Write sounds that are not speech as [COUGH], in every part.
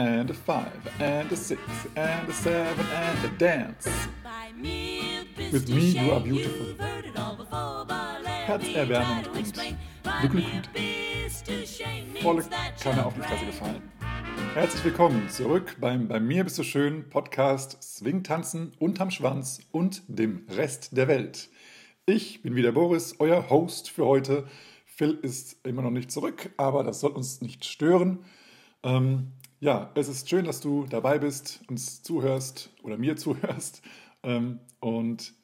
and a five and a six and a seven and a dance. With me you are beautiful. Herzerwärmend und gut. Volle Kanne auf die Fresse gefallen. Herzlich willkommen zurück beim Bei mir bist du schön Podcast Swingtanzen unterm Schwanz und dem Rest der Welt. Ich bin wieder Boris, euer Host für heute. Phil ist immer noch nicht zurück, aber das soll uns nicht stören. Ähm, ja, es ist schön, dass du dabei bist, uns zuhörst oder mir [LAUGHS] zuhörst. Ähm, und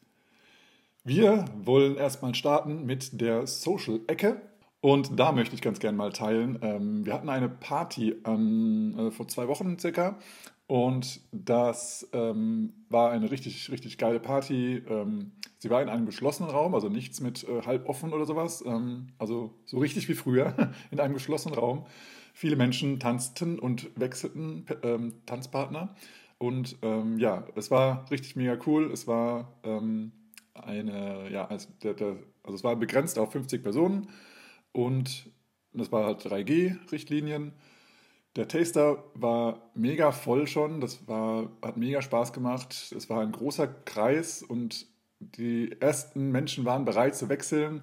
wir wollen erstmal starten mit der Social-Ecke. Und da möchte ich ganz gerne mal teilen. Ähm, wir hatten eine Party an, äh, vor zwei Wochen circa. Und das ähm, war eine richtig, richtig geile Party. Ähm, sie war in einem geschlossenen Raum, also nichts mit äh, halb offen oder sowas. Ähm, also so richtig wie früher [LAUGHS] in einem geschlossenen Raum. Viele Menschen tanzten und wechselten ähm, Tanzpartner. Und ähm, ja, es war richtig mega cool. Es war ähm, eine, ja, also, der, der, also es war begrenzt auf 50 Personen und das war halt 3G-Richtlinien. Der Taster war mega voll schon, das war, hat mega Spaß gemacht. Es war ein großer Kreis und die ersten Menschen waren bereit zu wechseln.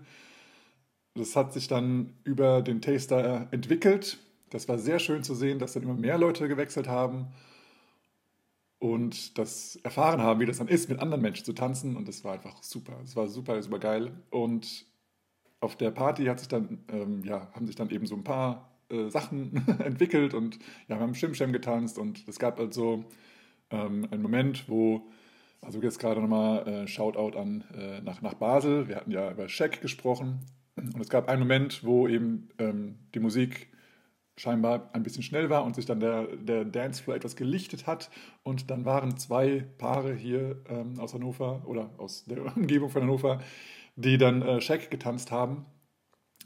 Das hat sich dann über den Taster entwickelt. Das war sehr schön zu sehen, dass dann immer mehr Leute gewechselt haben und das erfahren haben, wie das dann ist, mit anderen Menschen zu tanzen. Und das war einfach super. Es war super, super geil. Und auf der Party hat sich dann, ähm, ja, haben sich dann eben so ein paar äh, Sachen [LAUGHS] entwickelt und ja, wir haben Schimschem getanzt und es gab also ähm, einen Moment, wo, also jetzt gerade nochmal äh, Shoutout an äh, nach, nach Basel, wir hatten ja über Scheck gesprochen und es gab einen Moment, wo eben ähm, die Musik scheinbar ein bisschen schnell war und sich dann der, der Dancefloor etwas gelichtet hat. Und dann waren zwei Paare hier ähm, aus Hannover oder aus der [LAUGHS] Umgebung von Hannover, die dann äh, Shack getanzt haben.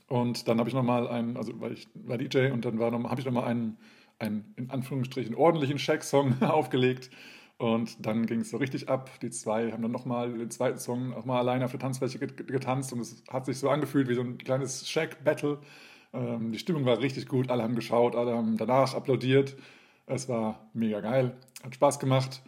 Und dann habe ich nochmal einen, also weil ich war DJ und dann habe ich nochmal einen, einen, in Anführungsstrichen, ordentlichen Shack-Song [LAUGHS] aufgelegt. Und dann ging es so richtig ab. Die zwei haben dann nochmal den zweiten Song auch mal alleine auf der Tanzfläche getanzt und es hat sich so angefühlt wie so ein kleines Shack-Battle. Ähm, die Stimmung war richtig gut, alle haben geschaut, alle haben danach applaudiert. Es war mega geil, hat Spaß gemacht.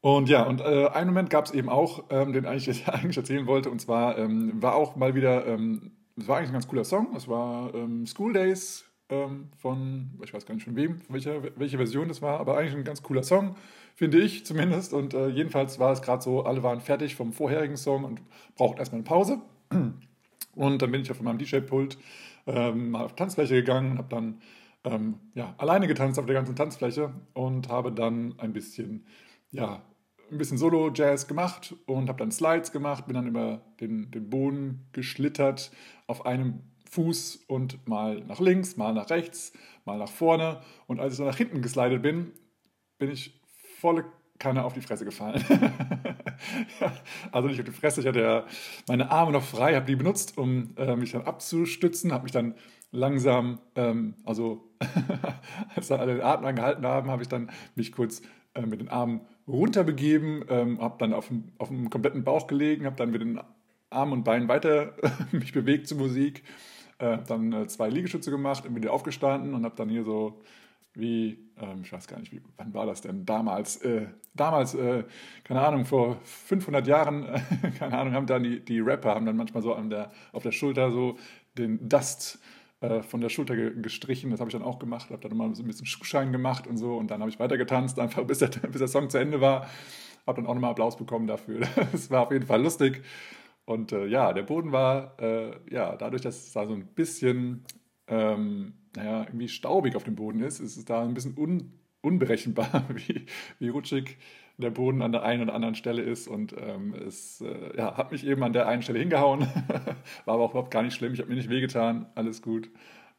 Und ja, und äh, einen Moment gab es eben auch, ähm, den ich [LAUGHS] eigentlich erzählen wollte, und zwar ähm, war auch mal wieder, ähm, es war eigentlich ein ganz cooler Song, es war ähm, School Days ähm, von, ich weiß gar nicht von wem, welche, welche Version das war, aber eigentlich ein ganz cooler Song, finde ich zumindest. Und äh, jedenfalls war es gerade so, alle waren fertig vom vorherigen Song und brauchten erstmal eine Pause. Und dann bin ich auf meinem DJ-Pult ähm, mal auf Tanzfläche gegangen und habe dann ähm, ja, alleine getanzt auf der ganzen Tanzfläche und habe dann ein bisschen, ja, ein bisschen Solo-Jazz gemacht und habe dann Slides gemacht, bin dann über den, den Boden geschlittert auf einem Fuß und mal nach links, mal nach rechts, mal nach vorne. Und als ich dann nach hinten geslidet bin, bin ich volle Kanne auf die Fresse gefallen. [LAUGHS] [LAUGHS] also nicht auf die Fresse, ich hatte ja meine Arme noch frei, habe die benutzt, um äh, mich dann abzustützen, habe mich dann langsam, ähm, also [LAUGHS] als dann alle den Atem angehalten haben, habe ich dann mich kurz äh, mit den Armen runterbegeben, ähm, habe dann auf dem, auf dem kompletten Bauch gelegen, habe dann mit den Armen und Beinen weiter [LAUGHS] mich bewegt zur Musik, äh, dann äh, zwei Liegestütze gemacht, bin wieder aufgestanden und habe dann hier so wie, ähm, ich weiß gar nicht, wie, wann war das denn damals? Äh, damals, äh, keine Ahnung, vor 500 Jahren, äh, [LAUGHS] keine Ahnung, haben dann die, die Rapper, haben dann manchmal so an der, auf der Schulter so den Dust äh, von der Schulter ge gestrichen. Das habe ich dann auch gemacht, habe dann mal so ein bisschen Schuhschein gemacht und so und dann habe ich weiter getanzt, einfach [LAUGHS] bis der, bis der Song zu Ende war. Habe dann auch nochmal Applaus bekommen dafür. [LAUGHS] Das war auf jeden Fall lustig. Und äh, ja, der Boden war, äh, ja, dadurch, dass es da so ein bisschen ähm, naja, irgendwie staubig auf dem Boden ist, ist es da ein bisschen un, unberechenbar, [LAUGHS] wie, wie rutschig der Boden an der einen oder anderen Stelle ist. Und ähm, es äh, ja, hat mich eben an der einen Stelle hingehauen. [LAUGHS] war aber auch überhaupt gar nicht schlimm. Ich habe mir nicht wehgetan. Alles gut.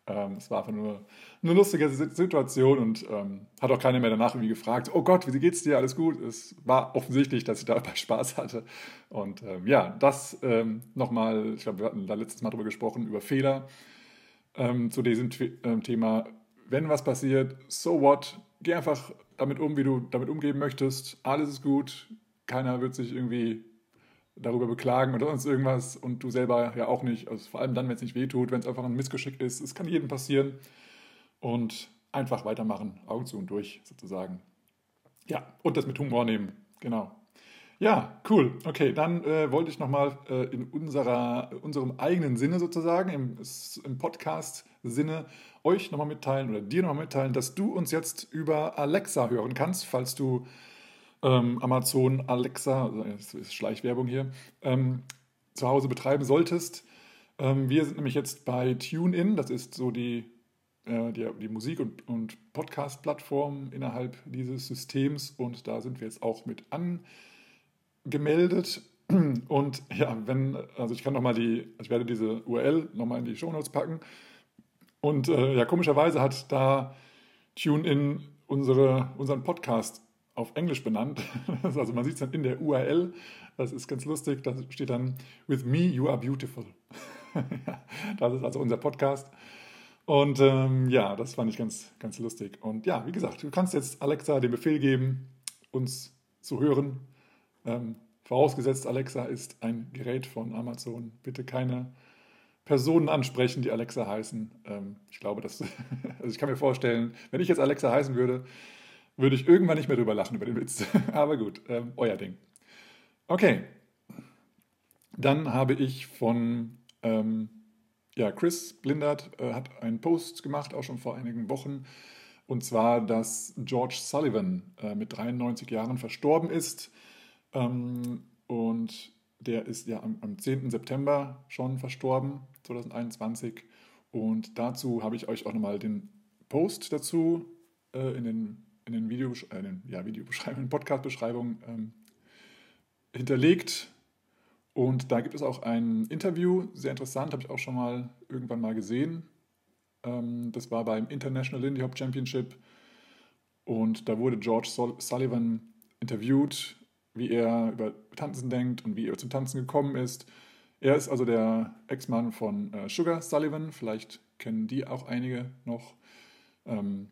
Ähm, es war einfach nur eine lustige Situation und ähm, hat auch keiner mehr danach irgendwie gefragt, oh Gott, wie geht's dir? Alles gut? Es war offensichtlich, dass ich dabei [LAUGHS] Spaß hatte. Und ähm, ja, das ähm, nochmal, ich glaube, wir hatten da letztes Mal drüber gesprochen, über Fehler ähm, zu diesem ähm, Thema, wenn was passiert, so what, geh einfach damit um, wie du damit umgehen möchtest, alles ist gut, keiner wird sich irgendwie darüber beklagen oder sonst irgendwas und du selber ja auch nicht, also vor allem dann, wenn es nicht wehtut, wenn es einfach ein Missgeschick ist, es kann jedem passieren. Und einfach weitermachen, Augen zu und durch sozusagen. Ja, und das mit Humor nehmen, genau. Ja, cool. Okay, dann äh, wollte ich nochmal äh, in unserer, unserem eigenen Sinne sozusagen, im, im Podcast-Sinne, euch nochmal mitteilen oder dir nochmal mitteilen, dass du uns jetzt über Alexa hören kannst, falls du ähm, Amazon Alexa, also das ist Schleichwerbung hier, ähm, zu Hause betreiben solltest. Ähm, wir sind nämlich jetzt bei TuneIn, das ist so die, äh, die, die Musik- und, und Podcast-Plattform innerhalb dieses Systems und da sind wir jetzt auch mit an gemeldet. [CLEARS THROAT] Und ja, wenn, also ich kann nochmal die, ich werde diese URL nochmal in die Shownotes packen. Und äh, ja, komischerweise hat da TuneIn unsere, unseren Podcast auf Englisch benannt. [LAUGHS] also man sieht es dann in der URL. Das ist ganz lustig. Da steht dann With me you are beautiful. [LAUGHS] das ist also unser Podcast. Und ähm, ja, das fand ich ganz, ganz lustig. Und ja, wie gesagt, du kannst jetzt Alexa den Befehl geben, uns zu hören. Ähm, vorausgesetzt, Alexa ist ein Gerät von Amazon. Bitte keine Personen ansprechen, die Alexa heißen. Ähm, ich glaube, dass, [LAUGHS] also ich kann mir vorstellen, wenn ich jetzt Alexa heißen würde, würde ich irgendwann nicht mehr drüber lachen über den Witz. [LAUGHS] Aber gut, ähm, euer Ding. Okay. Dann habe ich von ähm, ja, Chris Blindert äh, hat einen Post gemacht, auch schon vor einigen Wochen, und zwar, dass George Sullivan äh, mit 93 Jahren verstorben ist. Ähm, und der ist ja am, am 10. September schon verstorben, 2021. Und dazu habe ich euch auch nochmal den Post dazu äh, in den, in den, Video, äh, ja, Videobeschreibungen, [LAUGHS] Podcast-Beschreibungen ähm, hinterlegt. Und da gibt es auch ein Interview, sehr interessant, habe ich auch schon mal irgendwann mal gesehen. Ähm, das war beim International Lindy Hop Championship. Und da wurde George Sullivan interviewt wie er über Tanzen denkt und wie er zum Tanzen gekommen ist. Er ist also der Ex-Mann von äh, Sugar Sullivan, vielleicht kennen die auch einige noch. Ähm,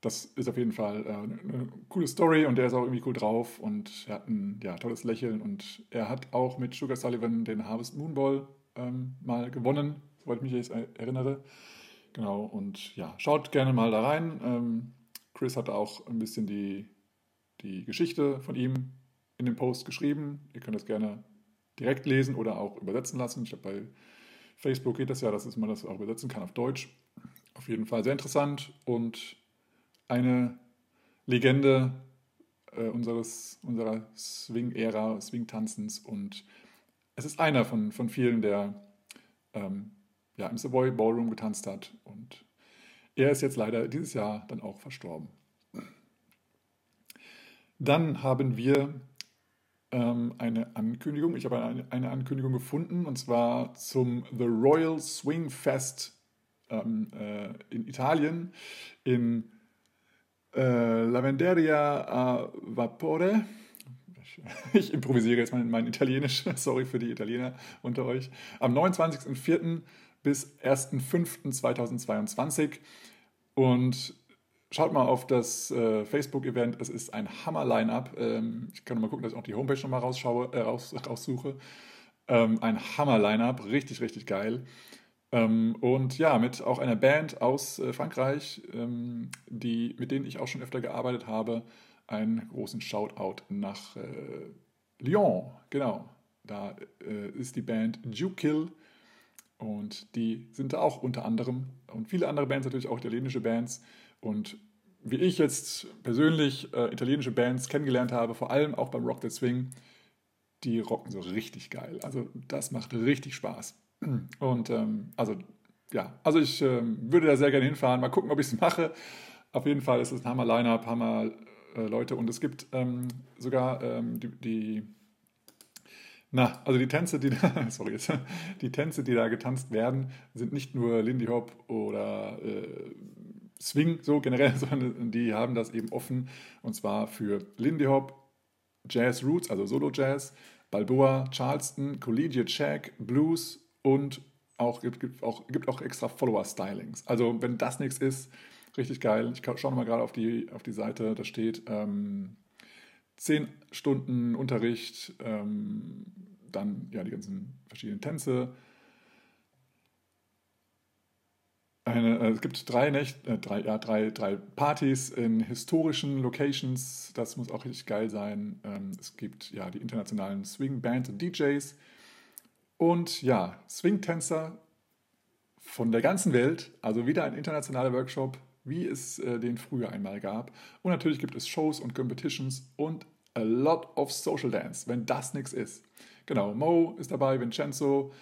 das ist auf jeden Fall äh, eine coole Story und er ist auch irgendwie cool drauf und er hat ein ja, tolles Lächeln und er hat auch mit Sugar Sullivan den Harvest Moon Ball ähm, mal gewonnen, soweit ich mich jetzt erinnere. Genau, und ja, schaut gerne mal da rein. Ähm, Chris hat auch ein bisschen die, die Geschichte von ihm in dem Post geschrieben. Ihr könnt das gerne direkt lesen oder auch übersetzen lassen. Ich habe bei Facebook geht das ja, dass man das auch übersetzen kann auf Deutsch. Auf jeden Fall sehr interessant und eine Legende äh, unseres, unserer Swing-Ära, Swing-Tanzens und es ist einer von, von vielen, der ähm, ja, im Savoy Ballroom getanzt hat und er ist jetzt leider dieses Jahr dann auch verstorben. Dann haben wir ähm, eine Ankündigung. Ich habe eine, eine, Ankündigung gefunden und zwar zum The Royal Swing Fest ähm, äh, in Italien in äh, Lavenderia a Vapore. [LAUGHS] Ich improvisiere jetzt mein, mein Italienisch, [LAUGHS] sorry für die Italiener unter euch. Am 29.04. bis 1.05.2022 und Schaut mal auf das äh, Facebook-Event. Es ist ein Hammer-Line-Up. Ähm, ich kann mal gucken, dass ich auch die Homepage nochmal rausschaue, äh, raus, raussuche. Ähm, ein Hammer-Line-Up. Richtig, richtig geil. Ähm, und ja, mit auch einer Band aus äh, Frankreich, ähm, die, mit denen ich auch schon öfter gearbeitet habe. Einen großen Shoutout nach äh, Lyon. Genau. Da äh, ist die Band Jukill. Und die sind da auch unter anderem. Und viele andere Bands, natürlich auch italienische Bands. Und wie ich jetzt persönlich äh, italienische Bands kennengelernt habe, vor allem auch beim Rock the Swing, die rocken so richtig geil. Also das macht richtig Spaß. Und ähm, also ja, also ich ähm, würde da sehr gerne hinfahren. Mal gucken, ob ich es mache. Auf jeden Fall ist es ein Hammer Line-Up, Hammer äh, Leute. Und es gibt ähm, sogar ähm, die, die, na, also die Tänze, die da, [LAUGHS] sorry, die Tänze, die da getanzt werden, sind nicht nur Lindy Hop oder äh, Swing so generell, [LAUGHS] sondern die haben das eben offen und zwar für Lindy Hop, Jazz Roots, also Solo Jazz, Balboa, Charleston, Collegiate Shack, Blues und auch gibt, gibt auch, gibt auch extra Follower-Stylings. Also wenn das nichts ist, richtig geil. Ich schaue nochmal gerade auf die, auf die Seite, da steht ähm, 10 Stunden Unterricht, ähm, dann ja die ganzen verschiedenen Tänze, eine, äh, es gibt drei, Nächte, äh, drei, ja, drei, drei Partys in historischen Locations. Das muss auch richtig geil sein. Ähm, es gibt ja die internationalen Swing-Bands und DJs. Und ja, Swing-Tänzer von der ganzen Welt. Also wieder ein internationaler Workshop, wie es äh, den früher einmal gab. Und natürlich gibt es Shows und Competitions und a lot of Social Dance, wenn das nichts ist. Genau, Mo ist dabei, Vincenzo,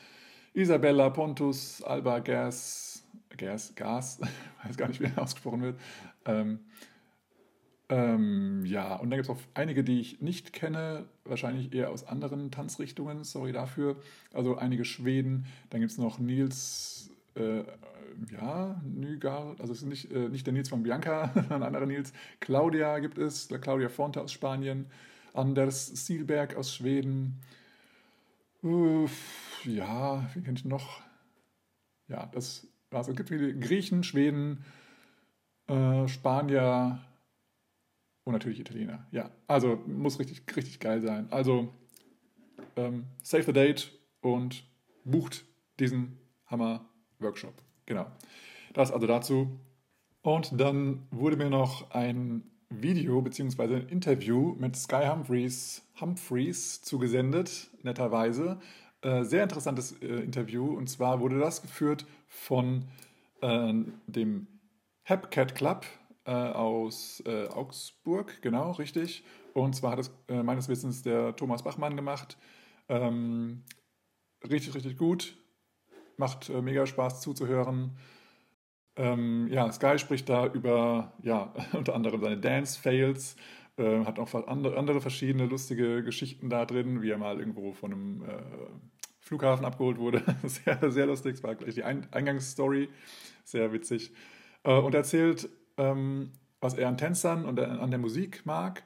Isabella, Pontus, Alba, Gas, Gas, Gas, [LAUGHS] weiß gar nicht, wie er ausgesprochen wird. Ähm, ähm, ja, und dann gibt es auch einige, die ich nicht kenne, wahrscheinlich eher aus anderen Tanzrichtungen, sorry dafür. Also einige Schweden, dann gibt es noch Nils, äh, ja, Nygaard, also es ist nicht, äh, nicht der Nils von Bianca, [LAUGHS] ein anderer Nils. Claudia gibt es, Claudia Fonte aus Spanien, Anders Sielberg aus Schweden. Uff, ja, wie kenne ich noch? Ja, das also es gibt viele Griechen, Schweden, äh, Spanier und natürlich Italiener. Ja, also muss richtig, richtig geil sein. Also ähm, save the date und bucht diesen Hammer-Workshop. Genau. Das also dazu. Und dann wurde mir noch ein Video bzw. ein Interview mit Sky Humphreys, Humphreys zugesendet, netterweise. Äh, sehr interessantes äh, Interview und zwar wurde das geführt von äh, dem Hepcat Club äh, aus äh, Augsburg, genau, richtig. Und zwar hat es äh, meines Wissens der Thomas Bachmann gemacht. Ähm, richtig, richtig gut. Macht mega Spaß zuzuhören. Ähm, ja, Sky spricht da über, ja, [LAUGHS] unter anderem seine Dance-Fails, äh, hat auch andere, andere verschiedene lustige Geschichten da drin, wie er mal irgendwo von einem äh, Flughafen abgeholt wurde. [LAUGHS] sehr, sehr lustig, das war gleich die Ein Eingangsstory, sehr witzig. Äh, und erzählt, ähm, was er an Tänzern und an der Musik mag,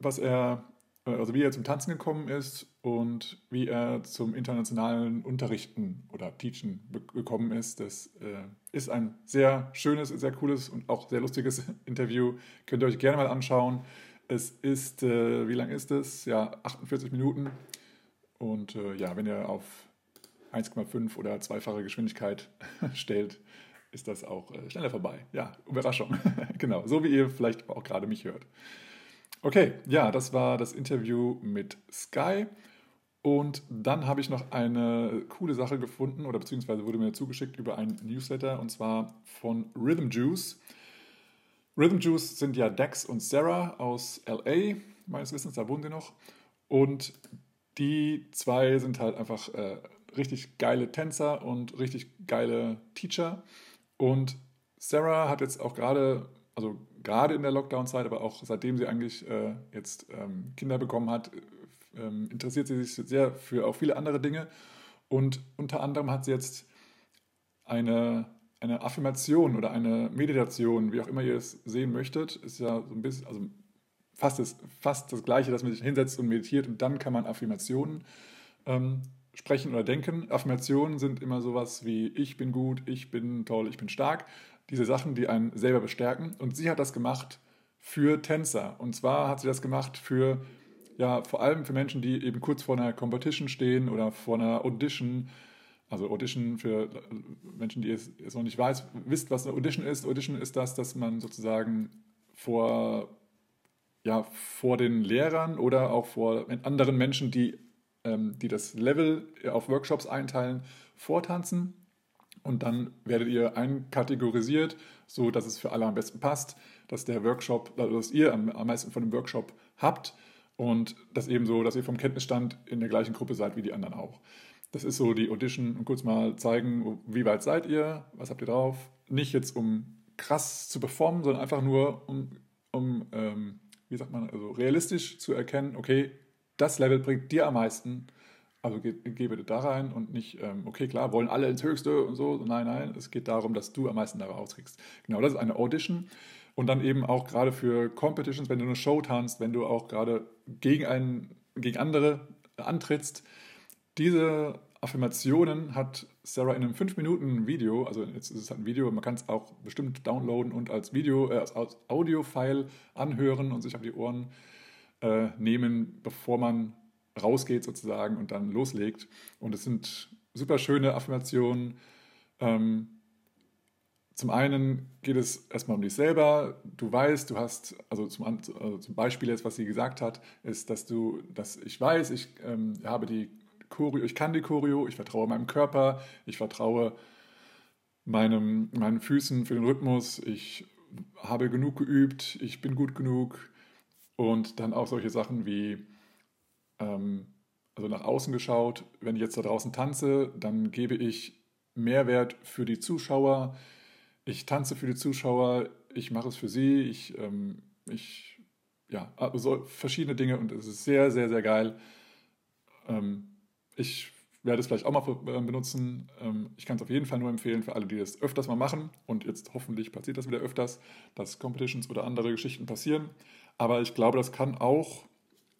was er äh, also wie er zum Tanzen gekommen ist und wie er zum internationalen Unterrichten oder Teachen gekommen ist. Das äh, ist ein sehr schönes, sehr cooles und auch sehr lustiges [LAUGHS] Interview. Könnt ihr euch gerne mal anschauen. Es ist, wie lang ist es? Ja, 48 Minuten. Und äh, ja, wenn ihr auf 1,5 oder zweifache Geschwindigkeit [LAUGHS] stellt, ist das auch äh, schneller vorbei. Ja, Überraschung. [LAUGHS] genau, so wie ihr vielleicht auch gerade mich hört. Okay, ja, das war das Interview mit Sky. Und dann habe ich noch eine coole Sache gefunden, oder beziehungsweise wurde mir zugeschickt über ein Newsletter, und zwar von Rhythm Juice. Rhythm Juice sind ja Dex und Sarah aus LA, meines Wissens, da wohnen sie noch. Und die zwei sind halt einfach äh, richtig geile Tänzer und richtig geile Teacher. Und Sarah hat jetzt auch gerade, also gerade in der Lockdown-Zeit, aber auch seitdem sie eigentlich äh, jetzt ähm, Kinder bekommen hat, ähm, interessiert sie sich sehr für auch viele andere Dinge. Und unter anderem hat sie jetzt eine, eine Affirmation oder eine Meditation, wie auch immer ihr es sehen möchtet, ist ja so ein bisschen, also fast das, fast das Gleiche, dass man sich hinsetzt und meditiert und dann kann man Affirmationen ähm, sprechen oder denken. Affirmationen sind immer sowas wie ich bin gut, ich bin toll, ich bin stark diese Sachen, die einen selber bestärken. Und sie hat das gemacht für Tänzer. Und zwar hat sie das gemacht für, ja, vor allem für Menschen, die eben kurz vor einer Competition stehen oder vor einer Audition. Also Audition für Menschen, die es, es noch nicht weiß, wisst, was eine Audition ist. Audition ist das, dass man sozusagen vor, ja, vor den Lehrern oder auch vor anderen Menschen, die, ähm, die das Level auf Workshops einteilen, vortanzen und dann werdet ihr einkategorisiert, so dass es für alle am besten passt, dass der Workshop, also dass ihr am, am meisten von dem Workshop habt und das eben so, dass ihr vom Kenntnisstand in der gleichen Gruppe seid wie die anderen auch. Das ist so die Audition und kurz mal zeigen, wie weit seid ihr, was habt ihr drauf. Nicht jetzt um krass zu performen, sondern einfach nur um, um ähm, wie sagt man, also realistisch zu erkennen, okay, das Level bringt dir am meisten also geh, geh, bitte da rein und nicht, ähm, okay, klar, wollen alle ins Höchste und so. Nein, nein, es geht darum, dass du am meisten dabei rauskriegst. Genau, das ist eine Audition. Und dann eben auch gerade für Competitions, wenn du eine Show tanzt, wenn du auch gerade gegen, einen, gegen andere antrittst. Diese Affirmationen hat Sarah in einem 5-Minuten-Video, also jetzt ist es halt ein Video, man kann es auch bestimmt downloaden und als Video, äh, als Audio-File anhören und sich auf die Ohren äh, nehmen, bevor man rausgeht sozusagen und dann loslegt. Und es sind super schöne Affirmationen. Ähm, zum einen geht es erstmal um dich selber. Du weißt, du hast, also zum, also zum Beispiel jetzt, was sie gesagt hat, ist, dass du, dass ich weiß, ich ähm, habe die Choreo, ich kann die Choreo, ich vertraue meinem Körper, ich vertraue meinem, meinen Füßen für den Rhythmus, ich habe genug geübt, ich bin gut genug und dann auch solche Sachen wie, ähm, also nach außen geschaut, wenn ich jetzt da draußen tanze, dann gebe ich Mehrwert für die Zuschauer, ich tanze für die Zuschauer, ich mache es für sie, ich, ähm, ich ja, also verschiedene Dinge und es ist sehr, sehr, sehr geil. Ähm, ich werde es vielleicht auch mal äh, benutzen. Ähm, ich kann es auf jeden Fall nur empfehlen für alle, die das öfters mal machen. Und jetzt hoffentlich passiert das wieder öfters, dass Competitions oder andere Geschichten passieren. Aber ich glaube, das kann auch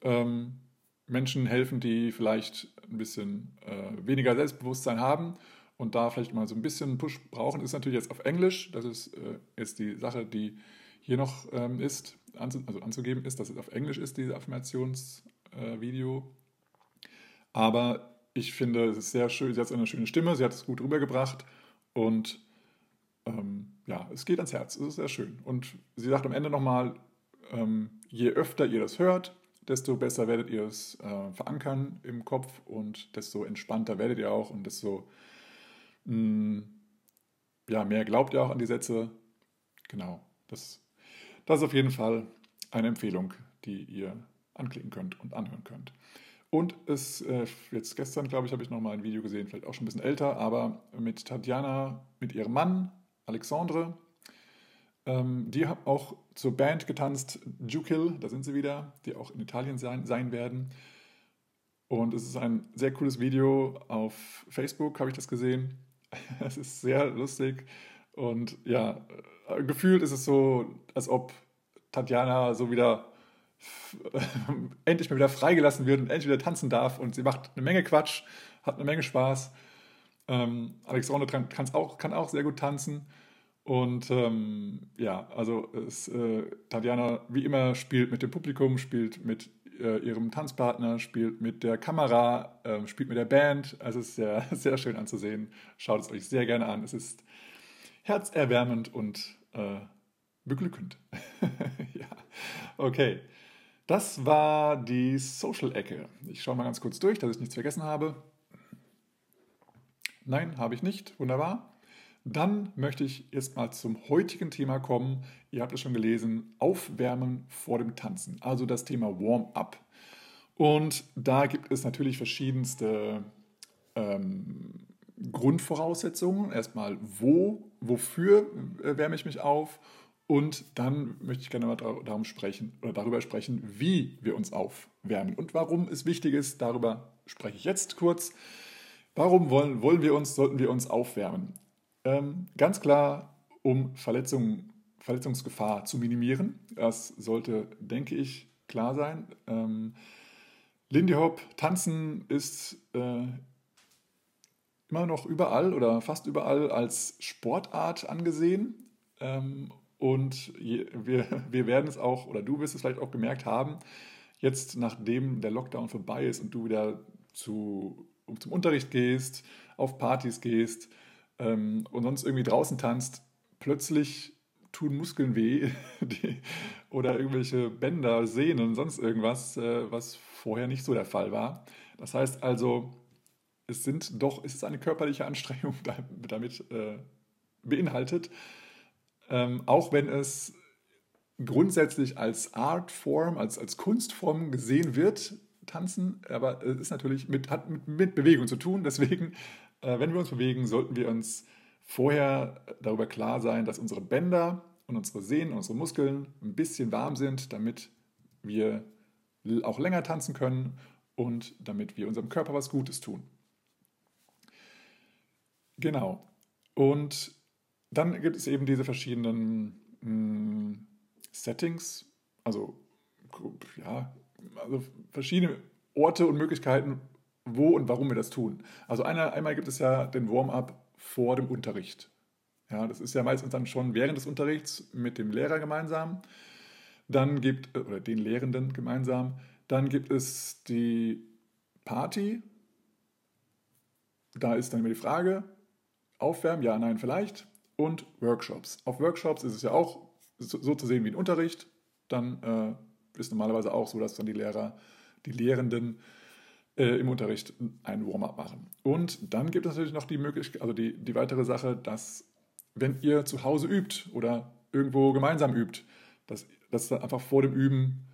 ähm, Menschen helfen, die vielleicht ein bisschen äh, weniger Selbstbewusstsein haben und da vielleicht mal so ein bisschen Push brauchen. Ist natürlich jetzt auf Englisch. Das ist äh, jetzt die Sache, die hier noch ähm, ist, anzu also anzugeben ist, dass es auf Englisch ist, diese Affirmationsvideo. Äh, Aber ich finde, es ist sehr schön, sie hat eine schöne Stimme, sie hat es gut rübergebracht und ähm, ja, es geht ans Herz, es ist sehr schön. Und sie sagt am Ende nochmal, ähm, je öfter ihr das hört, desto besser werdet ihr es äh, verankern im Kopf und desto entspannter werdet ihr auch und desto mh, mm, ja, mehr glaubt ihr auch an die Sätze. Genau, das, das ist auf jeden Fall eine Empfehlung, die ihr anklicken könnt und anhören könnt. Und es, äh, jetzt gestern, glaube ich, habe ich noch mal ein Video gesehen, vielleicht auch schon ein bisschen älter, aber mit Tatjana, mit ihrem Mann, Alexandre. Ähm, die haben auch zur Band getanzt, Jukil, da sind sie wieder, die auch in Italien sein, sein werden. Und es ist ein sehr cooles Video. Auf Facebook habe ich das gesehen. [LAUGHS] Es ist sehr lustig. Und ja, äh, gefühlt ist es so, als ob Tatjana so wieder [LAUGHS] endlich mal wieder freigelassen wird und endlich wieder tanzen darf. Und sie macht eine Menge Quatsch, hat eine Menge Spaß. Ähm, Alexandre kann auch, kann auch sehr gut tanzen. Und ähm, ja, also es, äh, Tatjana wie immer spielt mit dem Publikum, spielt mit äh, ihrem Tanzpartner, spielt mit der Kamera, äh, spielt mit der Band. Also es ist sehr, [LAUGHS] sehr schön anzusehen. Schaut es euch sehr gerne an. Es ist herzerwärmend und äh, beglückend. [LAUGHS] ja, okay. Das war die Social-Ecke. Ich schaue mal ganz kurz durch, dass ich nichts vergessen habe. Nein, habe ich nicht. Wunderbar. Dann möchte ich jetzt mal zum heutigen Thema kommen. Ihr habt es schon gelesen, Aufwärmen vor dem Tanzen, also das Thema Warm-up. Und da gibt es natürlich verschiedenste ähm, Grundvoraussetzungen. Erstmal, wo, wofür äh, wärme ich mich auf und dann möchte ich gerne mal darum sprechen oder darüber sprechen, wie wir uns aufwärmen und warum es wichtig ist. Darüber spreche ich jetzt kurz. Warum wollen, wollen wir uns, sollten wir uns aufwärmen? Ähm, ganz klar, um Verletzungen, Verletzungsgefahr zu minimieren. Das sollte, denke ich, klar sein. Ähm, Lindy Hop, Tanzen ist äh, immer noch überall oder fast überall als Sportart angesehen. Ähm, und wir, wir werden es auch, oder du wirst es vielleicht auch gemerkt haben, jetzt nachdem der Lockdown vorbei ist und du wieder zu, zum Unterricht gehst, auf Partys gehst ähm, und sonst irgendwie draußen tanzt, plötzlich tun Muskeln weh [LAUGHS] die, oder irgendwelche Bänder, Sehnen sonst irgendwas, äh, was vorher nicht so der Fall war. Das heißt also, es sind doch, es ist eine körperliche Anstrengung [LAUGHS] damit äh, beinhaltet. Ähm, auch wenn es grundsätzlich als Artform, als, als Kunstform gesehen wird, tanzen, aber es ist natürlich mit, hat mit, mit Bewegung zu tun. Deswegen, äh, wenn wir uns bewegen, sollten wir uns vorher darüber klar sein, dass unsere Bänder und unsere Sehnen, unsere Muskeln ein bisschen warm sind, damit wir auch länger tanzen können und damit wir unserem Körper was Gutes tun. Genau. Und dann gibt es eben diese verschiedenen mh, hm, Settings, also, ja, also verschiedene Orte und Möglichkeiten, wo und warum wir das tun. Also eine, einmal gibt es ja den Warm-up vor dem Unterricht. Ja, das ist ja meistens dann schon während des Unterrichts mit dem Lehrer gemeinsam. Dann gibt oder den Lehrenden gemeinsam. Dann gibt es die Party. Da ist dann immer die Frage, aufwärmen, ja, nein, vielleicht. Und Workshops. Auf Workshops ist es ja auch so, zu sehen wie ein Unterricht. Dann äh, ist normalerweise auch so, dass dann die Lehrer, die Lehrenden äh, im Unterricht ein Warm-up machen. Und dann gibt es natürlich noch die Möglichkeit, also die, die weitere Sache, dass wenn ihr zu Hause übt oder irgendwo gemeinsam übt, dass, dass dann einfach vor dem Üben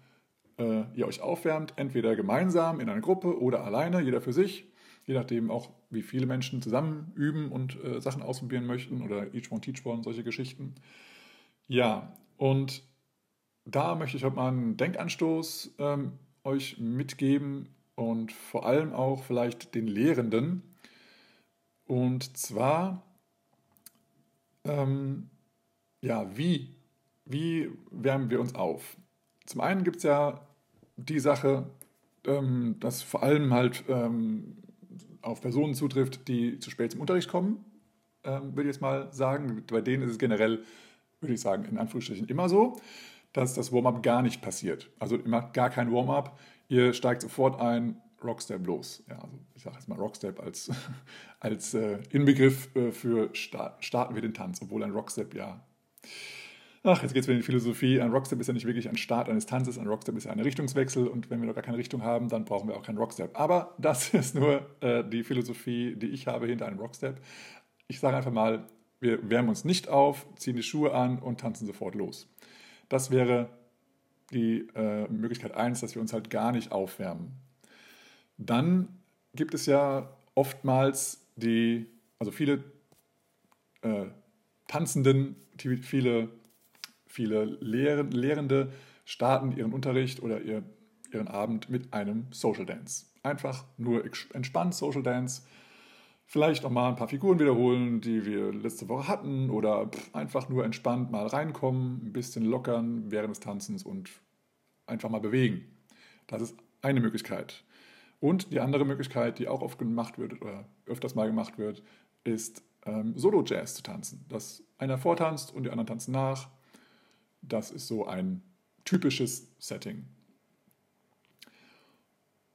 äh, ihr euch aufwärmt, entweder gemeinsam in einer Gruppe oder alleine, jeder für sich, je nachdem auch, wie viele Menschen zusammen üben und äh, Sachen ausprobieren möchten oder Each One Teach One, solche Geschichten. Ja, und da möchte ich heute mal einen Denkanstoß ähm, euch mitgeben und vor allem auch vielleicht den Lehrenden. Und zwar, ähm, ja, wie, wie wärmen wir uns auf? Zum einen gibt es ja die Sache, ähm, dass vor allem halt ähm, auf Personen zutrifft, die zu spät zum Unterricht kommen, ähm, würde ich jetzt mal sagen. Bei denen ist es generell, würde ich sagen, in Anführungsstrichen immer so, dass das Warm-up gar nicht passiert. Also ihr macht gar kein Warm-up, ihr steigt sofort ein, Rockstep los. Ja, also ich sage jetzt mal Rockstep als, [LAUGHS] als äh, Inbegriff äh, für Start, starten wir den Tanz, obwohl ein Rockstep ja ach, jetzt geht es wieder in die Philosophie. Ein Rockstep ist ja nicht wirklich ein Start eines Tanzes, ein Rockstep ist ja ein Richtungswechsel und wenn wir noch gar keine Richtung haben, dann brauchen wir auch keinen Rockstep. Aber das [LAUGHS] ist nur äh, die Philosophie, die ich habe hinter einem Rockstep. Ich sage einfach mal, wir wärmen uns nicht auf, ziehen die Schuhe an und tanzen sofort los. Das wäre die äh, Möglichkeit 1, dass wir uns halt gar nicht aufwärmen. Dann gibt es ja oftmals die, also viele äh, Tanzenden, die, viele Viele Lehrende starten ihren Unterricht oder ihr, ihren Abend mit einem Social Dance. Einfach nur entspannt Social Dance. Vielleicht auch mal ein paar Figuren wiederholen, die wir letzte Woche hatten oder einfach nur entspannt mal reinkommen, ein bisschen lockern während des Tanzens und einfach mal bewegen. Das ist eine Möglichkeit. Und die andere Möglichkeit, die auch oft gemacht wird oder öfters mal gemacht wird, ist ähm, Solo-Jazz zu tanzen. Dass einer vortanzt und die anderen tanzen nach das ist so ein typisches Setting.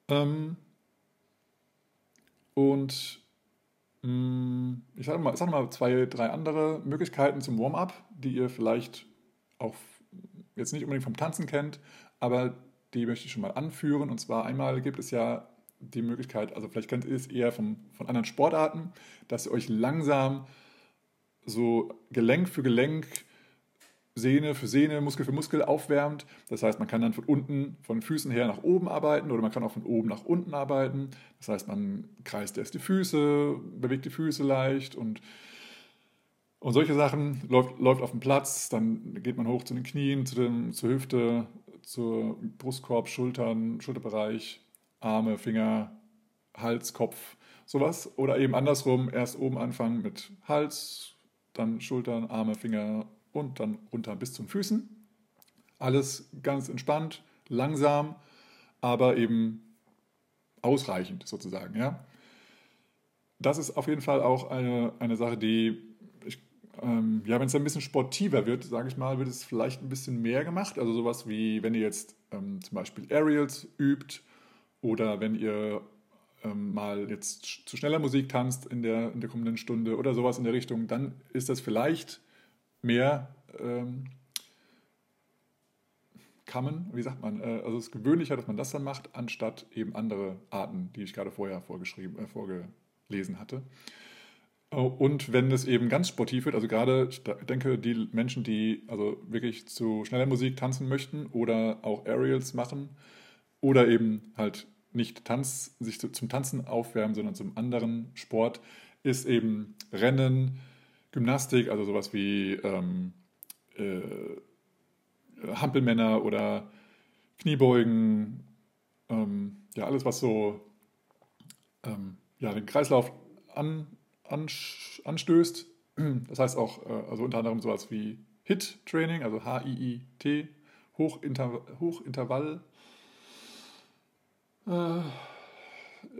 Ähm, und mh, mm, ich sage mal, sag mal zwei, drei andere Möglichkeiten zum Warm-up, die ihr vielleicht auch jetzt nicht unbedingt vom Tanzen kennt, aber die möchte ich schon mal anführen. Und zwar einmal gibt es ja die Möglichkeit, also vielleicht kennt ihr es eher vom, von anderen Sportarten, dass ihr euch langsam so Gelenk für Gelenk Sehne für Sehne, Muskel für Muskel aufwärmt. Das heißt, man kann dann von unten, von Füßen her nach oben arbeiten oder man kann auch von oben nach unten arbeiten. Das heißt, man kreist erst die Füße, bewegt die Füße leicht und, und solche Sachen. Läuft, läuft auf dem Platz, dann geht man hoch zu den Knien, zu dem, zur Hüfte, zur Brustkorb, Schultern, Schulterbereich, Arme, Finger, Hals, Kopf, sowas. Oder eben andersrum, erst oben anfangen mit Hals, dann Schultern, Arme, Finger, und dann runter bis zu den Füßen. Alles ganz entspannt, langsam, aber eben ausreichend sozusagen. Ja? Das ist auf jeden Fall auch eine, eine Sache, die, ich, ähm, ja, wenn es ein bisschen sportiver wird, sage ich mal, wird es vielleicht ein bisschen mehr gemacht. Also sowas wie, wenn ihr jetzt ähm, zum Beispiel Aerials übt oder wenn ihr ähm, mal jetzt zu schneller Musik tanzt in der, in der kommenden Stunde oder sowas in der Richtung, dann ist das vielleicht mehr ähm, Kammen, wie sagt man, äh, also es ist gewöhnlicher, dass man das dann macht, anstatt eben andere Arten, die ich gerade vorher vorgeschrieben, äh, vorgelesen hatte. Oh, und wenn es eben ganz sportiv wird, also gerade, ich denke, die Menschen, die also wirklich zu schneller Musik tanzen möchten oder auch Aerials machen oder eben halt nicht Tanz, sich zum Tanzen aufwärmen, sondern zum anderen Sport, ist eben Rennen, Gymnastik, also sowas wie ähm, äh, Hampelmänner oder Kniebeugen, ähm, ja, alles, was so ähm, ja, den Kreislauf an, an, anstößt. Das heißt auch, äh, also unter anderem sowas wie HIT-Training, also H-I-I-T, Hochinter Hochintervall. Äh,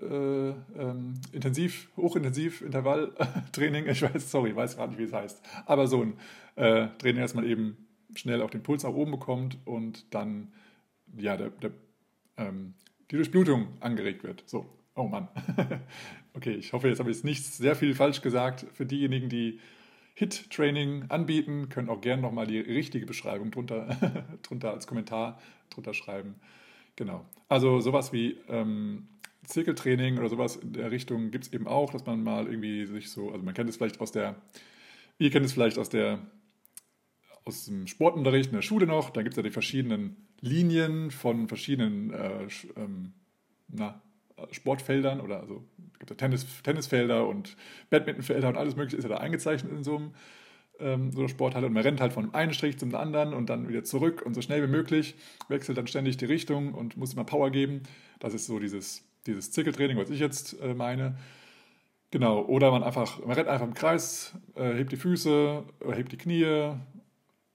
äh, ähm, intensiv, hochintensiv Intervalltraining. [LAUGHS] Ich weiß, sorry, weiß gerade nicht, wie es heißt. Aber so ein äh, Training, dass man eben schnell auch den Puls nach oben bekommt und dann ja, der, der, ähm, die Durchblutung angeregt wird. So, oh Mann. [LAUGHS] okay, ich hoffe, jetzt habe ich nicht sehr viel falsch gesagt. Für diejenigen, die HIT-Training anbieten. Können auch gerne nochmal die richtige Beschreibung drunter, [LAUGHS] drunter als Kommentar drunter schreiben. Genau. Also sowas wie ähm, Zirkeltraining oder sowas in der Richtung gibt es eben auch, dass man mal irgendwie sich so, also man kennt es vielleicht aus der, ihr kennt es vielleicht aus der aus dem Sportunterricht in der Schule noch, da gibt es ja die verschiedenen Linien von verschiedenen äh, ähm, na, Sportfeldern oder also gibt ja Tennis, Tennisfelder und Badmintonfelder und alles mögliche ist ja da eingezeichnet in so einem ähm, so einer Sporthalle und man rennt halt von einem Strich zum anderen und dann wieder zurück und so schnell wie möglich, wechselt dann ständig die Richtung und muss immer Power geben. Das ist so dieses, dieses Zirkeltraining, was ich jetzt äh, meine. Genau, oder man einfach, man rennt einfach im Kreis, äh, hebt die Füße, hebt die Knie,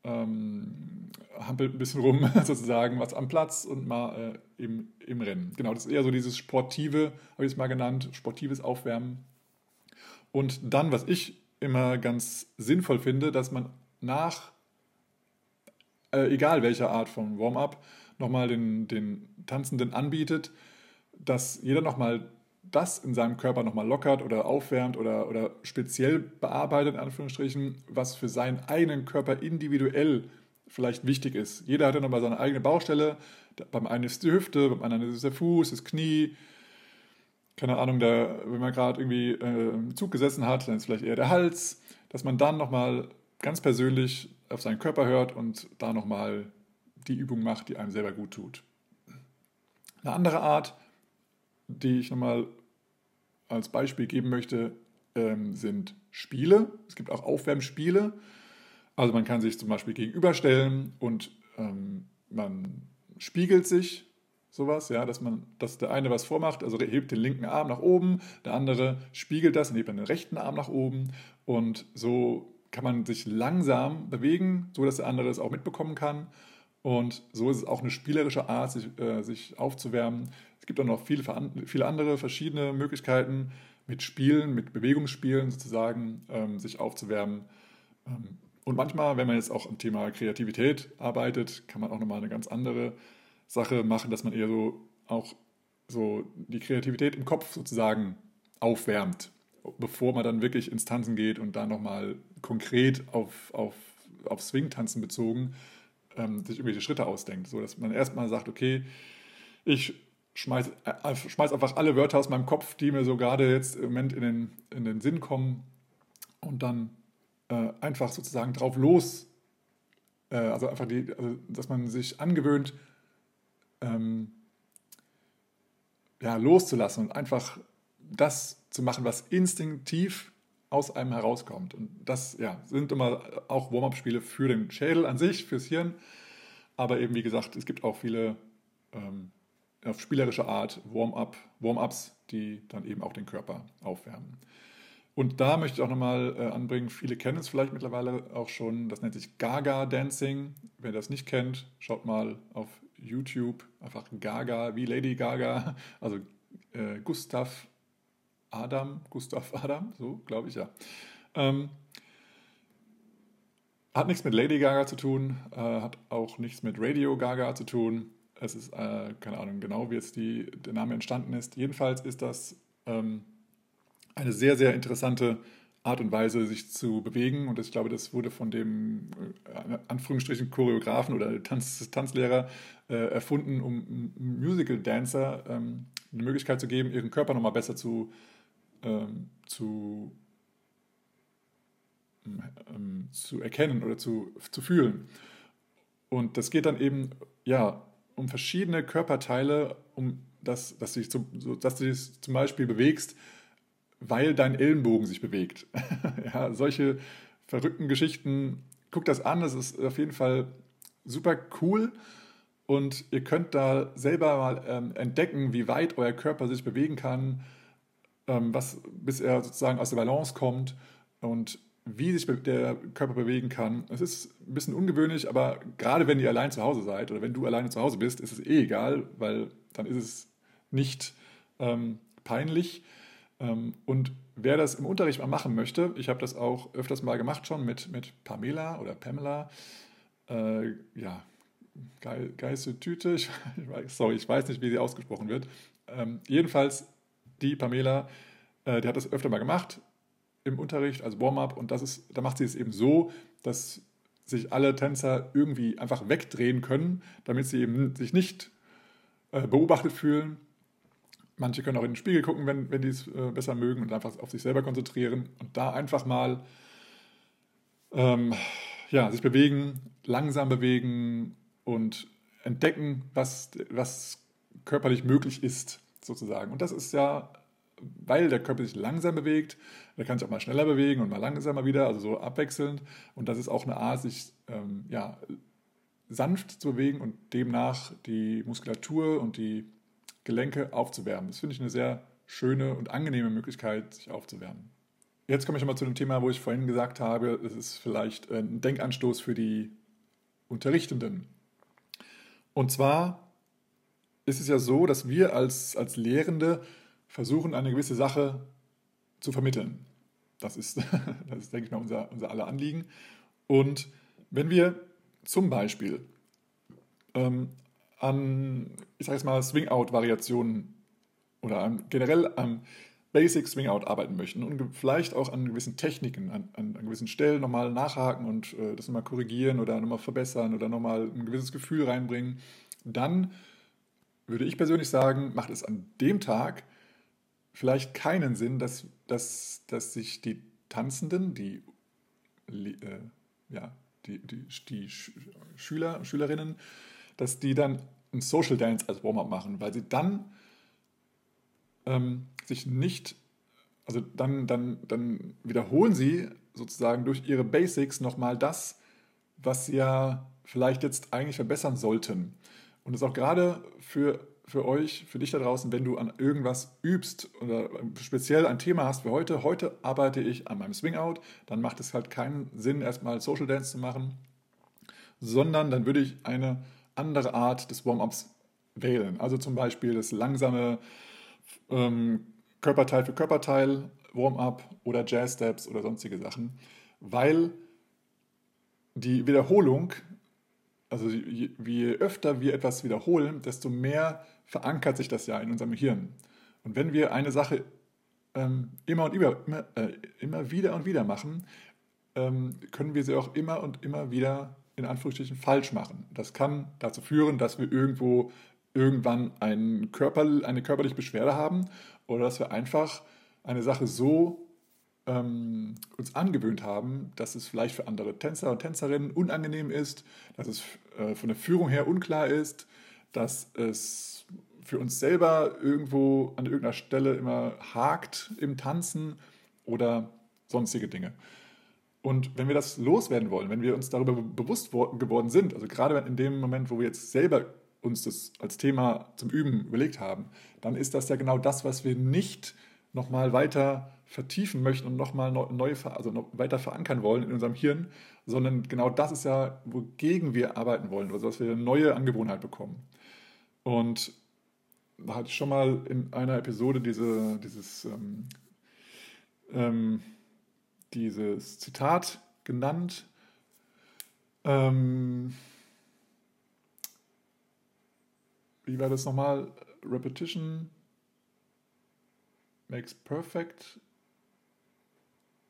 ähm, hampelt ein bisschen rum, [LAUGHS] sozusagen, was am Platz und mal äh, im, im Rennen. Genau, das ist eher so dieses Sportive, habe ich es mal genannt, sportives Aufwärmen. Und dann, was ich immer ganz sinnvoll finde, dass man nach, äh, egal welcher Art von Warm-up, nochmal den, den Tanzenden anbietet, dass jeder nochmal das in seinem Körper nochmal lockert oder aufwärmt oder, oder speziell bearbeitet, in Anführungsstrichen, was für seinen eigenen Körper individuell vielleicht wichtig ist. Jeder hat ja nochmal seine eigene Baustelle. Beim einen ist die Hüfte, beim anderen ist es der Fuß, das Knie. Keine Ahnung, der, wenn man gerade irgendwie äh, im Zug gesessen hat, dann ist vielleicht eher der Hals. Dass man dann nochmal ganz persönlich auf seinen Körper hört und da nochmal die Übung macht, die einem selber gut tut. Eine andere Art, die ich nochmal als Beispiel geben möchte, ähm, sind Spiele. Es gibt auch Aufwärmspiele. Also man kann sich zum Beispiel gegenüberstellen und ähm, man spiegelt sich sowas, ja, dass man, dass der eine was vormacht, also hebt den linken Arm nach oben, der andere spiegelt das und hebt dann den rechten Arm nach oben und so kann man sich langsam bewegen, so dass der andere es auch mitbekommen kann. Und so ist es auch eine spielerische Art, sich, äh, sich aufzuwärmen. Gibt auch noch viele, viele andere verschiedene Möglichkeiten, mit Spielen, mit Bewegungsspielen sozusagen ähm, sich aufzuwärmen. Ähm, und manchmal, wenn man jetzt auch am Thema Kreativität arbeitet, kann man auch nochmal eine ganz andere Sache machen, dass man eher so auch so die Kreativität im Kopf sozusagen aufwärmt, bevor man dann wirklich ins Tanzen geht und dann nochmal konkret auf, auf, auf Swing-Tanzen bezogen ähm, sich irgendwelche Schritte ausdenkt. So dass man erstmal sagt, okay, ich schmeiß, äh, schmeiß einfach alle Wörter aus meinem Kopf, die mir so gerade jetzt im Moment in den, in den Sinn kommen und dann äh, einfach sozusagen drauf los, äh, also einfach die, also dass man sich angewöhnt, ähm, ja, loszulassen und einfach das zu machen, was instinktiv aus einem herauskommt. Und das ja, sind immer auch Warm-up-Spiele für den Schädel an sich, fürs Hirn. Aber eben, wie gesagt, es gibt auch viele ähm, auf spielerische Art Warm-up, Warm-ups, die dann eben auch den Körper aufwärmen. Und da möchte ich auch nochmal äh, anbringen, viele kennen es vielleicht mittlerweile auch schon, das nennt sich Gaga Dancing. Wer das nicht kennt, schaut mal auf YouTube, einfach Gaga, wie Lady Gaga, also äh, Gustav Adam, Gustav Adam, so glaube ich ja. Ähm, hat nichts mit Lady Gaga zu tun, äh, hat auch nichts mit Radio Gaga zu tun. Es ist, äh, keine Ahnung genau, wie jetzt die, der Name entstanden ist. Jedenfalls ist das ähm, eine sehr, sehr interessante Art und Weise, sich zu bewegen. Und ich glaube, das wurde von dem äh, Anführungsstrichen Choreografen oder Tanz, Tanzlehrer äh, erfunden, um Musical Dancer ähm, die Möglichkeit zu geben, ihren Körper nochmal besser zu ähm, zu, ähm, zu erkennen oder zu, zu fühlen. Und das geht dann eben ja, um verschiedene Körperteile, um das, dass, du dich zum, so, dass du dich zum Beispiel bewegst, weil dein Ellenbogen sich bewegt. [LAUGHS] ja, solche verrückten Geschichten, guckt das an, das ist auf jeden Fall super cool. Und ihr könnt da selber mal ähm, entdecken, wie weit euer Körper sich bewegen kann, ähm, was, bis er sozusagen aus der Balance kommt und wie sich der Körper bewegen kann. Es ist ein bisschen ungewöhnlich, aber gerade wenn ihr allein zu Hause seid oder wenn du alleine zu Hause bist, ist es eh egal, weil dann ist es nicht ähm, peinlich. Ähm, und wer das im Unterricht mal machen möchte, ich habe das auch öfters mal gemacht schon mit, mit Pamela oder Pamela, äh, ja, geil, geilste Tüte, [LAUGHS] ich, ich, sorry, ich weiß nicht, wie sie ausgesprochen wird. Ähm, jedenfalls die Pamela, äh, die hat das öfter mal gemacht im Unterricht als Warm-up und das ist, da macht sie es eben so, dass sich alle Tänzer irgendwie einfach wegdrehen können, damit sie eben sich nicht äh, beobachtet fühlen. Manche können auch in den Spiegel gucken, wenn, wenn die es äh, besser mögen und einfach auf sich selber konzentrieren und da einfach mal ähm, ja, sich bewegen, langsam bewegen und entdecken, was, was körperlich möglich ist, sozusagen. Und das ist ja, weil der Körper sich langsam bewegt, der kann sich auch mal schneller bewegen und mal langsamer wieder, also so abwechselnd. Und das ist auch eine Art, sich ähm, ja, sanft zu bewegen und demnach die Muskulatur und die Gelenke aufzuwärmen. Das finde ich eine sehr schöne und angenehme Möglichkeit, sich aufzuwärmen. Jetzt komme ich nochmal zu dem Thema, wo ich vorhin gesagt habe, es ist vielleicht ein Denkanstoß für die Unterrichtenden. Und zwar ist es ja so, dass wir als, als Lehrende versuchen, eine gewisse Sache zu vermitteln. Das ist, [LAUGHS] das ist denke ich mal, unser, unser aller Anliegen. Und wenn wir zum Beispiel ähm, an, ich sage jetzt mal, Swing-Out-Variationen oder generell an Basic Swing-Out arbeiten möchten und vielleicht auch an gewissen Techniken, an, an, an gewissen Stellen nochmal nachhaken und äh, das nochmal korrigieren oder nochmal verbessern oder nochmal ein gewisses Gefühl reinbringen, dann würde ich persönlich sagen, macht es an dem Tag vielleicht keinen Sinn, dass, dass, dass sich die Tanzenden, die, äh, ja, die, die, die Schüler, Schülerinnen, dass die dann ein Social Dance als Warm-up machen, weil sie dann ähm, sich nicht, also dann, dann, dann wiederholen sie sozusagen durch ihre Basics nochmal das, was sie ja vielleicht jetzt eigentlich verbessern sollten. Und das ist auch gerade für, für euch, für dich da draußen, wenn du an irgendwas übst oder speziell ein Thema hast wie heute, heute arbeite ich an meinem Swing-Out, dann macht es halt keinen Sinn, erstmal Social Dance zu machen, sondern dann würde ich eine andere Art des Warm-ups wählen. Also zum Beispiel das langsame ähm, Körperteil für Körperteil, Warm-up oder Jazz-Steps oder sonstige Sachen, weil die Wiederholung, also je, je öfter wir etwas wiederholen, desto mehr verankert sich das ja in unserem Hirn. Und wenn wir eine Sache ähm, immer und immer, immer, äh, immer wieder und wieder machen, ähm, können wir sie auch immer und immer wieder in Anführungsstrichen falsch machen. Das kann dazu führen, dass wir irgendwo irgendwann ein Körper, eine körperliche Beschwerde haben oder dass wir einfach eine Sache so ähm, uns angewöhnt haben, dass es vielleicht für andere Tänzer und Tänzerinnen unangenehm ist, dass es äh, von der Führung her unklar ist, dass es für uns selber irgendwo an irgendeiner Stelle immer hakt im Tanzen oder sonstige Dinge. Und wenn wir das loswerden wollen, wenn wir uns darüber bewusst geworden sind, also gerade in dem Moment, wo wir jetzt selber uns das als Thema zum Üben überlegt haben, dann ist das ja genau das, was wir nicht nochmal weiter vertiefen möchten und nochmal neu, also weiter verankern wollen in unserem Hirn, sondern genau das ist ja, wogegen wir arbeiten wollen, also dass wir eine neue Angewohnheit bekommen. Und da hatte ich schon mal in einer Episode diese, dieses, ähm, ähm, dieses Zitat genannt. Ähm, wie war das nochmal? Repetition makes perfect.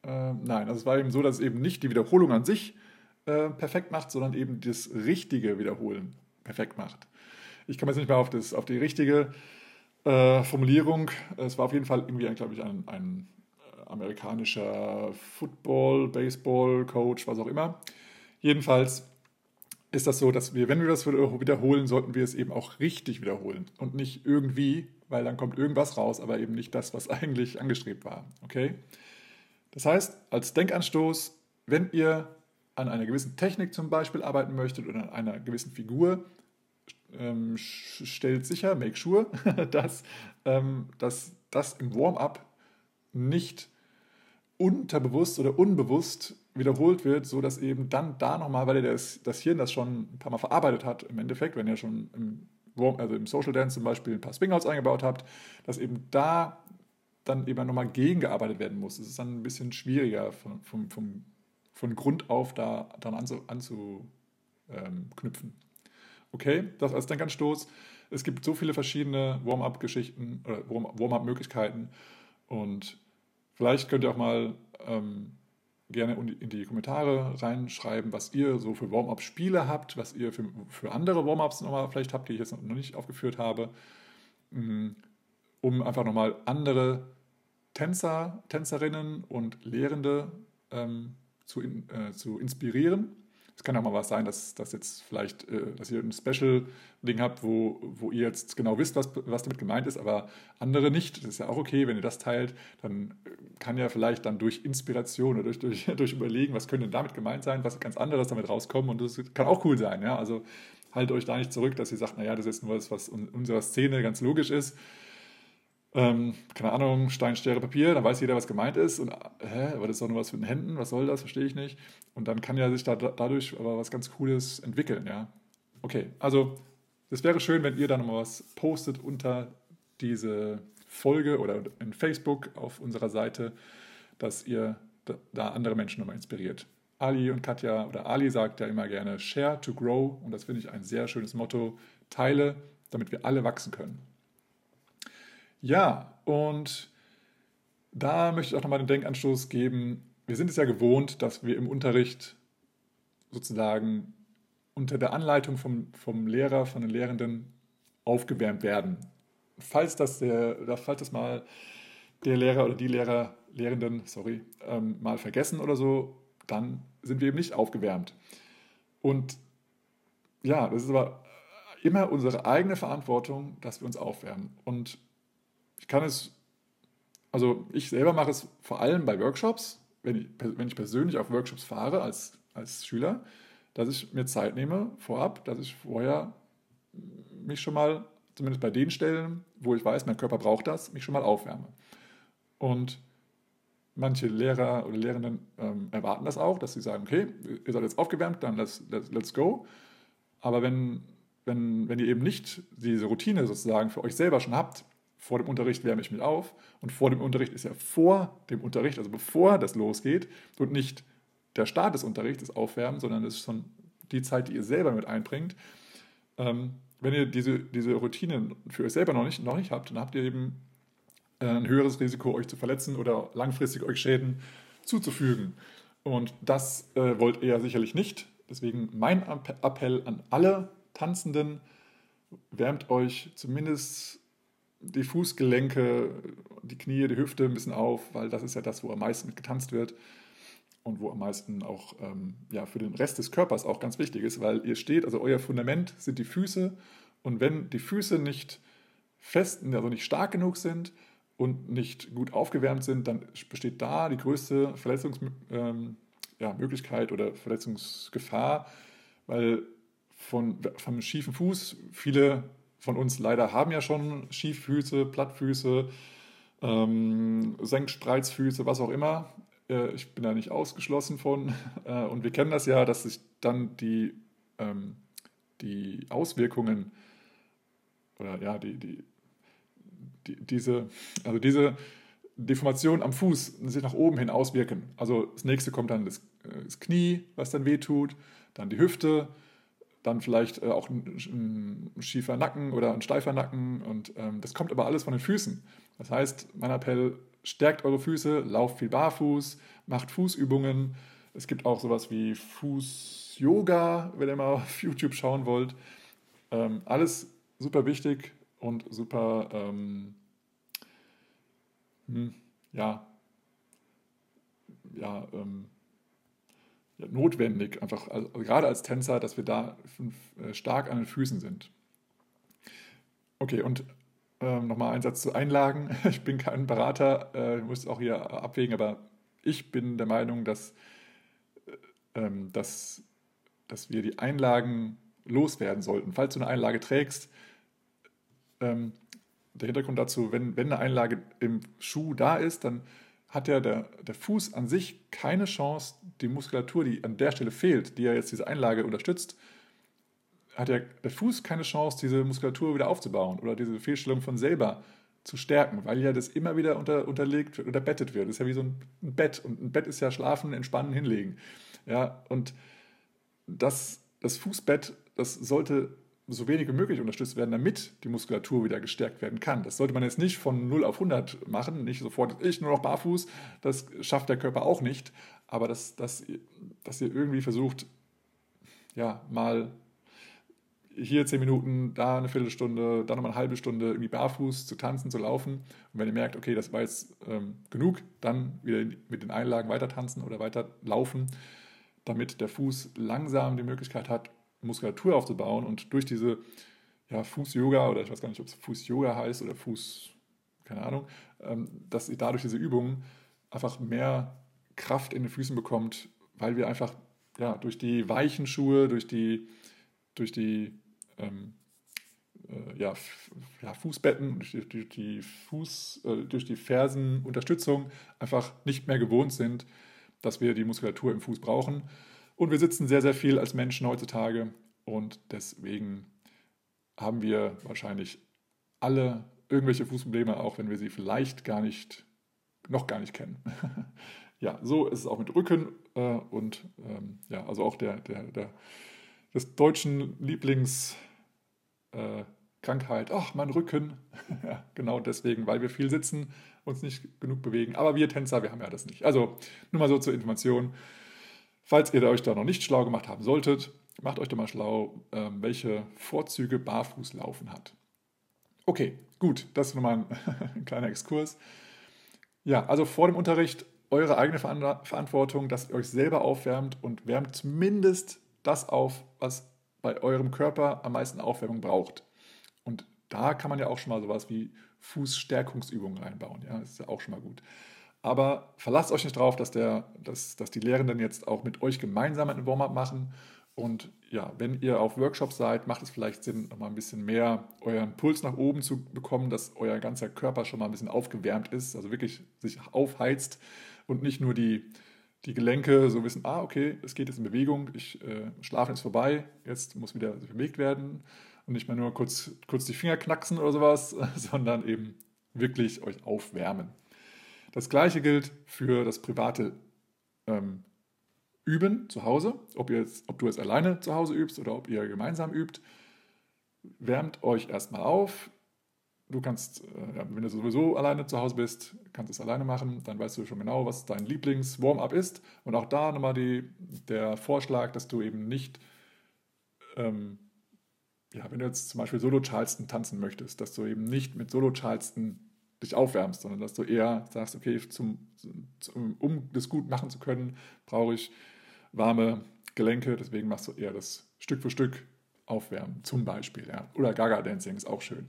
Ähm, nein, also es war eben so, dass eben nicht die Wiederholung an sich äh, perfekt macht, sondern eben das richtige Wiederholen perfekt macht. Ich komme jetzt nicht mehr auf, das, auf die richtige äh, Formulierung. Es war auf jeden Fall irgendwie, glaube ich, ein, ein äh, amerikanischer Football, Baseball, Coach, was auch immer. Jedenfalls ist das so, dass wir, wenn wir das wiederholen, sollten wir es eben auch richtig wiederholen und nicht irgendwie, weil dann kommt irgendwas raus, aber eben nicht das, was [LAUGHS] eigentlich angestrebt war. Okay? Das heißt, als Denkanstoß, wenn ihr an einer gewissen Technik zum Beispiel arbeiten möchtet oder an einer gewissen Figur, ähm, stellt sicher, make sure, [LAUGHS] dass, ähm, dass das im Warm-up nicht unterbewusst oder unbewusst wiederholt wird, so dass eben dann da nochmal, weil das, das Hirn das schon ein paar Mal verarbeitet hat, im Endeffekt, wenn ihr schon im, also im Social Dance zum Beispiel ein paar Swingouts eingebaut habt, dass eben da dann eben nochmal gegengearbeitet werden muss. Es ist dann ein bisschen schwieriger von, von, von, von Grund auf da dann anzuknüpfen. Ähm, okay, das als Denkanstoß. Es gibt so viele verschiedene Warm-up-Geschichten oder Warm-up-Möglichkeiten. Und vielleicht könnt ihr auch mal ähm, gerne in die Kommentare reinschreiben, was ihr so für Warm-up-Spiele habt, was ihr für, für andere Warm-ups nochmal vielleicht habt, die ich jetzt noch nicht aufgeführt habe, mm, um einfach nochmal andere Tänzer, Tänzerinnen und Lehrende ähm, zu, in, äh, zu inspirieren es kann auch mal was sein, dass, dass jetzt vielleicht, äh, dass ihr ein Special-Ding habt, wo, wo ihr jetzt genau wisst, was, was damit gemeint ist, aber andere nicht. Das ist ja auch okay, wenn ihr das teilt, dann kann ja vielleicht dann durch Inspiration oder durch, durch, [LAUGHS] durch Überlegen, was könnte denn damit gemeint sein, was ganz anderes damit rauskommen und das kann auch cool sein. Ja? Also haltet euch da nicht zurück, dass ihr sagt, naja, das ist nur was, was in unserer Szene ganz logisch ist ähm, keine Ahnung, Stein, Schere, Papier, dann weiß jeder, was gemeint ist. Und, hä, aber das ist doch nur was mit den Händen, was soll das, verstehe ich nicht. Und dann kann ja sich da, dadurch aber was ganz Cooles entwickeln, ja. Okay, also es wäre schön, wenn ihr da nochmal was postet unter diese Folge oder in Facebook auf unserer Seite, dass ihr da andere Menschen nochmal inspiriert. Ali und Katja oder Ali sagt ja immer gerne Share to Grow und das finde ich ein sehr schönes Motto. Teile, damit wir alle wachsen können. Ja, und da möchte ich auch nochmal den Denkanstoß geben. Wir sind es ja gewohnt, dass wir im Unterricht sozusagen unter der Anleitung vom, vom Lehrer, von den Lehrenden aufgewärmt werden. Falls das, der, falls das mal der Lehrer oder die Lehrer, Lehrenden, sorry, ähm, mal vergessen oder so, dann sind wir eben nicht aufgewärmt. Und ja, das ist aber immer unsere eigene Verantwortung, dass wir uns aufwärmen. Und ich kann es, also ich selber mache es vor allem bei Workshops, wenn ich, wenn ich persönlich auf Workshops fahre als, als Schüler, dass ich mir Zeit nehme vorab, dass ich vorher mich schon mal, zumindest bei den Stellen, wo ich weiß, mein Körper braucht das, mich schon mal aufwärme. Und manche Lehrer oder Lehrenden ähm, erwarten das auch, dass sie sagen, okay, ihr seid jetzt aufgewärmt, dann let's, let's, let's go. Aber wenn, wenn, wenn ihr eben nicht diese Routine sozusagen für euch selber schon habt, vor dem Unterricht wärme ich mich auf und vor dem Unterricht ist ja vor dem Unterricht, also bevor das losgeht und nicht der Start des Unterrichts, das Aufwärmen, sondern es ist schon die Zeit, die ihr selber mit einbringt. Ähm, wenn ihr diese, diese Routinen für euch selber noch nicht, noch nicht habt, dann habt ihr eben äh, ein höheres Risiko, euch zu verletzen oder langfristig euch Schäden zuzufügen. Und das äh, wollt ihr ja sicherlich nicht. Deswegen mein Appell an alle Tanzenden, wärmt euch zumindest die Fußgelenke, die Knie, die Hüfte ein bisschen auf, weil das ist ja das, wo am meisten getanzt wird und wo am meisten auch ähm, ja, für den Rest des Körpers auch ganz wichtig ist, weil ihr steht, also euer Fundament sind die Füße und wenn die Füße nicht fest, also nicht stark genug sind und nicht gut aufgewärmt sind, dann besteht da die größte Verletzungsmöglichkeit ähm, ja, oder Verletzungsgefahr, weil von, vom schiefen Fuß viele von uns leider haben ja schon Schieffüße, Plattfüße, ähm, Senkspreizfüße, was auch immer. Äh, ich bin da nicht ausgeschlossen von. [LAUGHS] Äh, und wir kennen das ja, dass sich dann die, ähm, die Auswirkungen oder ja, die, die, die, diese, also diese Deformation am Fuß sich nach oben hin auswirken. Also das nächste kommt dann das, äh, das Knie, was dann wehtut, dann die Hüfte, dann vielleicht äh, auch ein, ein, schiefer Nacken oder ein steifer Nacken. Und ähm, das kommt aber alles von den Füßen. Das heißt, mein Appell, stärkt eure Füße, lauft viel barfuß, macht Fußübungen. Es gibt auch sowas wie Fuß-Yoga, wenn ihr mal [LAUGHS] auf YouTube schauen wollt. Ähm, alles super wichtig und super, ähm, hm, ja, ja, ähm, notwendig, einfach also gerade als Tänzer, dass wir da äh, stark an den Füßen sind. Okay, und ähm, nochmal ein Satz zu Einlagen. [LAUGHS] Ich bin kein Berater, äh, muss auch hier abwägen, aber ich bin der Meinung, dass, äh, ähm, dass, dass wir die Einlagen loswerden sollten. Falls du eine Einlage trägst, ähm, der Hintergrund dazu, wenn, wenn eine Einlage im Schuh da ist, dann hat ja der, der Fuß an sich keine Chance, die Muskulatur, die an der Stelle fehlt, die ja jetzt diese Einlage unterstützt, hat ja der Fuß keine Chance, diese Muskulatur wieder aufzubauen oder diese Fehlstellung von selber zu stärken, weil ja das immer wieder unter, unterlegt oder bettet wird. Das ist ja wie so ein Bett und ein Bett ist ja schlafen, entspannen, hinlegen. Ja, und das, das Fußbett, das sollte so wenig wie möglich unterstützt werden, damit die Muskulatur wieder gestärkt werden kann. Das sollte man jetzt nicht von 0 auf 100 machen, nicht sofort, ich nur noch barfuß, das schafft der Körper auch nicht, aber dass, dass, dass ihr irgendwie versucht, ja, mal hier zehn Minuten, da eine Viertelstunde, dann nochmal eine halbe Stunde irgendwie barfuß zu tanzen, zu laufen. Und wenn ihr merkt, okay, das war jetzt ähm, genug, dann wieder mit den Einlagen weiter tanzen oder weiter laufen, damit der Fuß langsam die Möglichkeit hat, Muskulatur aufzubauen und durch diese ja, Fuß-Yoga oder ich weiß gar nicht, ob es Fuß-Yoga heißt oder Fuß, keine Ahnung, ähm, dass ihr dadurch diese Übungen einfach mehr Kraft in den Füßen bekommt, weil wir einfach ja, durch die weichen Schuhe, durch die, durch die ähm, äh, ja, ja, Fußbetten, durch die, durch die, Fuß, äh, durch die Fersenunterstützung einfach nicht mehr gewohnt sind, dass wir die Muskulatur im Fuß brauchen. Und wir sitzen sehr, sehr viel als Menschen heutzutage und deswegen haben wir wahrscheinlich alle irgendwelche Fußprobleme, auch wenn wir sie vielleicht gar nicht, noch gar nicht kennen. [LAUGHS] ja, so ist es auch mit Rücken äh, und ähm, ja, also auch der, der, der des deutschen Lieblingskrankheit, äh, ach, mein Rücken. [LAUGHS] ja, genau deswegen, weil wir viel sitzen, uns nicht genug bewegen. Aber wir Tänzer, wir haben ja das nicht. Also nur mal so zur Information. Falls ihr euch da noch nicht schlau gemacht haben solltet, macht euch doch mal schlau, ähm, welche Vorzüge Barfußlaufen hat. Okay, gut, das ist nochmal [LAUGHS] ein kleiner Exkurs. Ja, also vor dem Unterricht eure eigene Verantwortung, dass ihr euch selber aufwärmt und wärmt zumindest das auf, was bei eurem Körper am meisten Aufwärmung braucht. Und da kann man ja auch schon mal sowas wie Fußstärkungsübungen reinbauen. Ja, das ist ja auch schon mal gut. Aber verlasst euch nicht darauf, dass, dass, dass die Lehrenden jetzt auch mit euch gemeinsam einen Warm-up machen. Und ja, wenn ihr auf Workshops seid, macht es vielleicht Sinn, noch mal ein bisschen mehr euren Puls nach oben zu bekommen, dass euer ganzer Körper schon mal ein bisschen aufgewärmt ist, also wirklich sich aufheizt und nicht nur die, die Gelenke so wissen, ah, okay, es geht jetzt in Bewegung, ich äh, schlafe ist vorbei, jetzt muss wieder bewegt werden und nicht mehr nur kurz, kurz die Finger knacksen oder sowas, [LAUGHS] sondern eben wirklich euch aufwärmen. Das gleiche gilt für das private ähm, Üben zu Hause, ob, ihr jetzt, ob du jetzt alleine zu Hause übst oder ob ihr gemeinsam übt. Wärmt euch erstmal auf. Du kannst, äh, wenn du sowieso alleine zu Hause bist, kannst du es alleine machen. Dann weißt du schon genau, was dein Lieblings-Warm-up ist. Und auch da nochmal die, der Vorschlag, dass du eben nicht, ähm, ja, wenn du jetzt zum Beispiel Solo-Charleston tanzen möchtest, dass du eben nicht mit Solo-Charleston dich aufwärmst, sondern dass du eher sagst, okay, zum, zum, um das gut machen zu können, brauche ich warme Gelenke, deswegen machst du eher das Stück für Stück aufwärmen, zum Beispiel. Ja. Oder Gaga Dancing ist auch schön.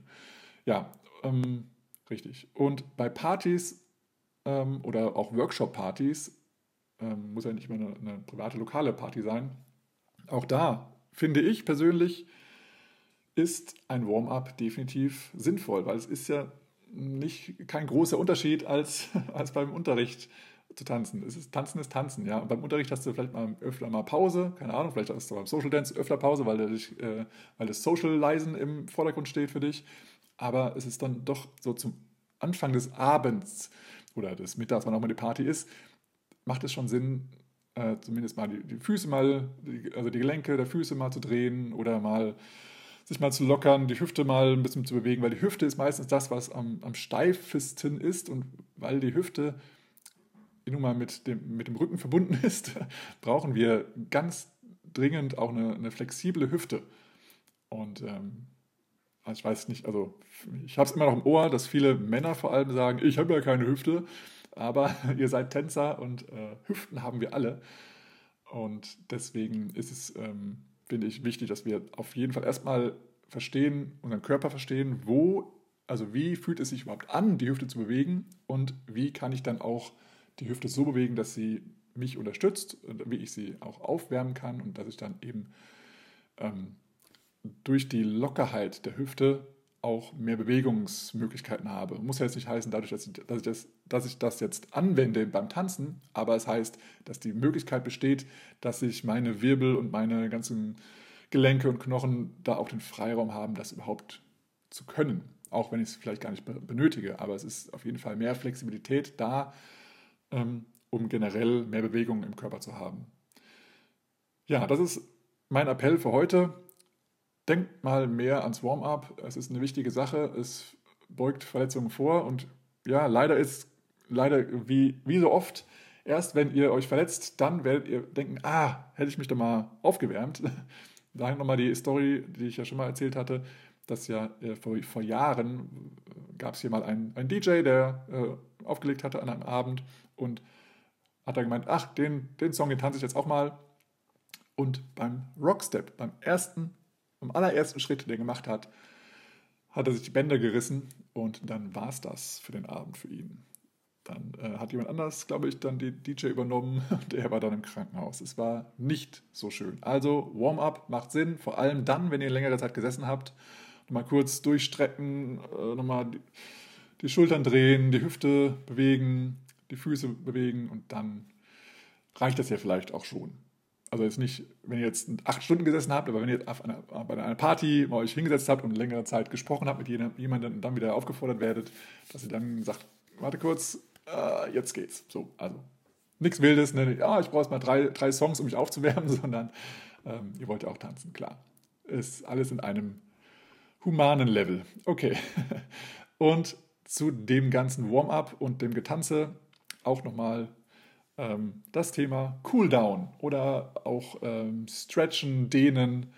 Ja, ähm, richtig. Und bei Partys ähm, oder auch Workshop-Partys, ähm, muss ja nicht immer eine, eine private, lokale Party sein, auch da finde ich persönlich, ist ein Warm-up definitiv sinnvoll, weil es ist ja nicht kein großer Unterschied als, [LAUGHS] als beim Unterricht zu tanzen. Ist, tanzen ist Tanzen, ja. Und beim Unterricht hast du vielleicht mal öfter mal Pause, keine Ahnung, vielleicht hast du beim Social Dance öfter Pause, weil, dich, äh, weil das Socializen im Vordergrund steht für dich. Aber es ist dann doch so zum Anfang des Abends oder des Mittags, wann auch mal die Party ist, macht es schon Sinn, äh, zumindest mal die, die Füße mal, die, also die Gelenke der Füße mal zu drehen oder mal sich mal zu lockern, die Hüfte mal ein bisschen zu bewegen, weil die Hüfte ist meistens das, was am, am steifesten ist und weil die Hüfte nun mal mit dem, mit dem Rücken verbunden [LAUGHS] ist, brauchen wir ganz dringend auch eine, eine flexible Hüfte. Und ähm, also ich weiß nicht, also ich habe es immer noch im Ohr, dass viele Männer vor allem sagen, ich habe ja keine Hüfte, aber [LAUGHS] ihr seid Tänzer und äh, Hüften haben wir alle. Und deswegen ist es ähm, finde ich wichtig, dass wir auf jeden Fall erstmal verstehen, unseren Körper verstehen, wo, also wie fühlt es sich überhaupt an, die Hüfte zu bewegen und wie kann ich dann auch die Hüfte so bewegen, dass sie mich unterstützt und wie ich sie auch aufwärmen kann und dass ich dann eben ähm, durch die Lockerheit der Hüfte auch mehr Bewegungsmöglichkeiten habe. Muss ja jetzt nicht heißen, dadurch, dass ich, dass ich, das, dass ich das jetzt anwende beim Tanzen, aber es heißt, dass die Möglichkeit besteht, dass ich meine Wirbel und meine ganzen Gelenke und Knochen da auch den Freiraum haben, das überhaupt zu können. Auch wenn ich es vielleicht gar nicht benötige, aber es ist auf jeden Fall mehr Flexibilität da, ähm, um generell mehr Bewegung im Körper zu haben. Ja, das ist mein Appell für heute denkt mal mehr ans Warm-up. Es ist eine wichtige Sache. Es beugt Verletzungen vor und ja, leider ist, leider wie, wie so oft, erst wenn ihr euch verletzt, dann werdet ihr denken, ah, hätte ich mich doch mal aufgewärmt. [LAUGHS] Da nochmal die Story, die ich ja schon mal erzählt hatte, dass ja äh, vor, vor Jahren gab es hier mal einen, einen DJ, der äh, aufgelegt hatte an einem Abend und hat dann gemeint, ach, den, den Song, den tanze ich jetzt auch mal. Und beim Rockstep, beim ersten, beim allerersten Schritt, den er gemacht hat, hat er sich die Bänder gerissen und dann war es das für den Abend für ihn. Dann äh, hat jemand anders, glaube ich, dann die DJ übernommen und er war dann im Krankenhaus. Es war nicht so schön. Also Warm-up macht Sinn, vor allem dann, wenn ihr längere Zeit gesessen habt. Nochmal kurz durchstrecken, äh, nochmal die, die Schultern drehen, die Hüfte bewegen, die Füße bewegen und dann reicht das ja vielleicht auch schon. Also jetzt nicht, wenn ihr jetzt acht Stunden gesessen habt, aber wenn ihr auf einer, bei einer Party mal euch hingesetzt habt und längere Zeit gesprochen habt mit jemandem und dann wieder aufgefordert werdet, dass ihr dann sagt, warte kurz, äh, jetzt geht's. So, also nichts Wildes, ne? ja, ich brauche jetzt mal drei, drei Songs, um mich aufzuwärmen, [LAUGHS] sondern ähm, ihr wollt ja auch tanzen, klar. Ist alles in einem humanen Level. Okay. [LAUGHS] Und zu dem ganzen Warm-up und dem Getanze auch nochmal ähm, das Thema Cooldown oder auch ähm, Stretchen, Dehnen.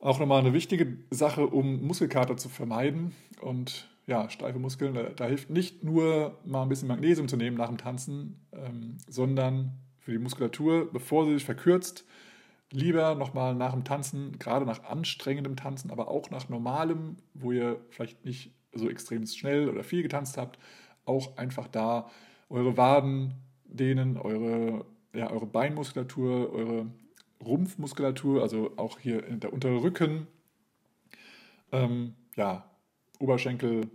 Auch nochmal eine wichtige Sache, um Muskelkater zu vermeiden. Und ja, steife Muskeln, da, da, hilft nicht nur mal ein bisschen Magnesium zu nehmen nach dem Tanzen, ähm, sondern für die Muskulatur, bevor sie sich verkürzt, lieber nochmal nach dem Tanzen, gerade nach anstrengendem Tanzen, aber auch nach normalem, wo ihr vielleicht nicht so extrem schnell oder viel getanzt habt, auch einfach da eure Waden dehnen, eure, ja, eure Beinmuskulatur, eure Rumpfmuskulatur, also auch hier der untere Rücken, ähm, ja, Oberschenkel,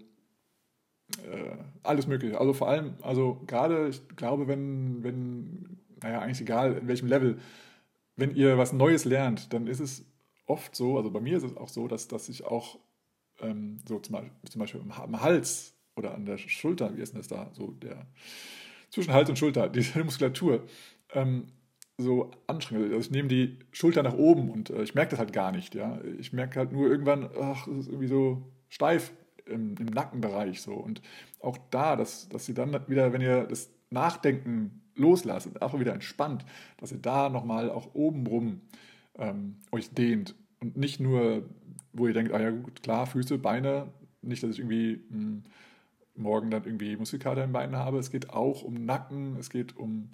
äh, alles Mögliche. Also vor allem, also gerade, ich glaube, wenn, wenn, naja, eigentlich egal, in welchem Level, wenn ihr was Neues lernt, dann ist es oft so, also bei mir ist es auch so, dass, dass ich auch ähm, so zum Beispiel, zum Beispiel am Hals oder an der Schulter, wie ist denn das da, so der zwischen Hals und Schulter, diese [LAUGHS] Muskulatur, ähm, so anstrengend. Also ich nehme die Schulter nach oben und äh, ich merke das halt gar nicht. Ja? Ich merke halt nur irgendwann, ach, es ist irgendwie so steif im, im, Nackenbereich. So. Und auch da, dass, dass ihr dann wieder, wenn ihr das Nachdenken loslasst und auch wieder entspannt, dass ihr da nochmal auch obenrum ähm, euch dehnt und nicht nur, wo ihr denkt, ah ja gut, klar, Füße, Beine, nicht, dass ich irgendwie mh, hm, morgen dann irgendwie Muskelkater im Bein habe. Es geht auch um Nacken, es geht um,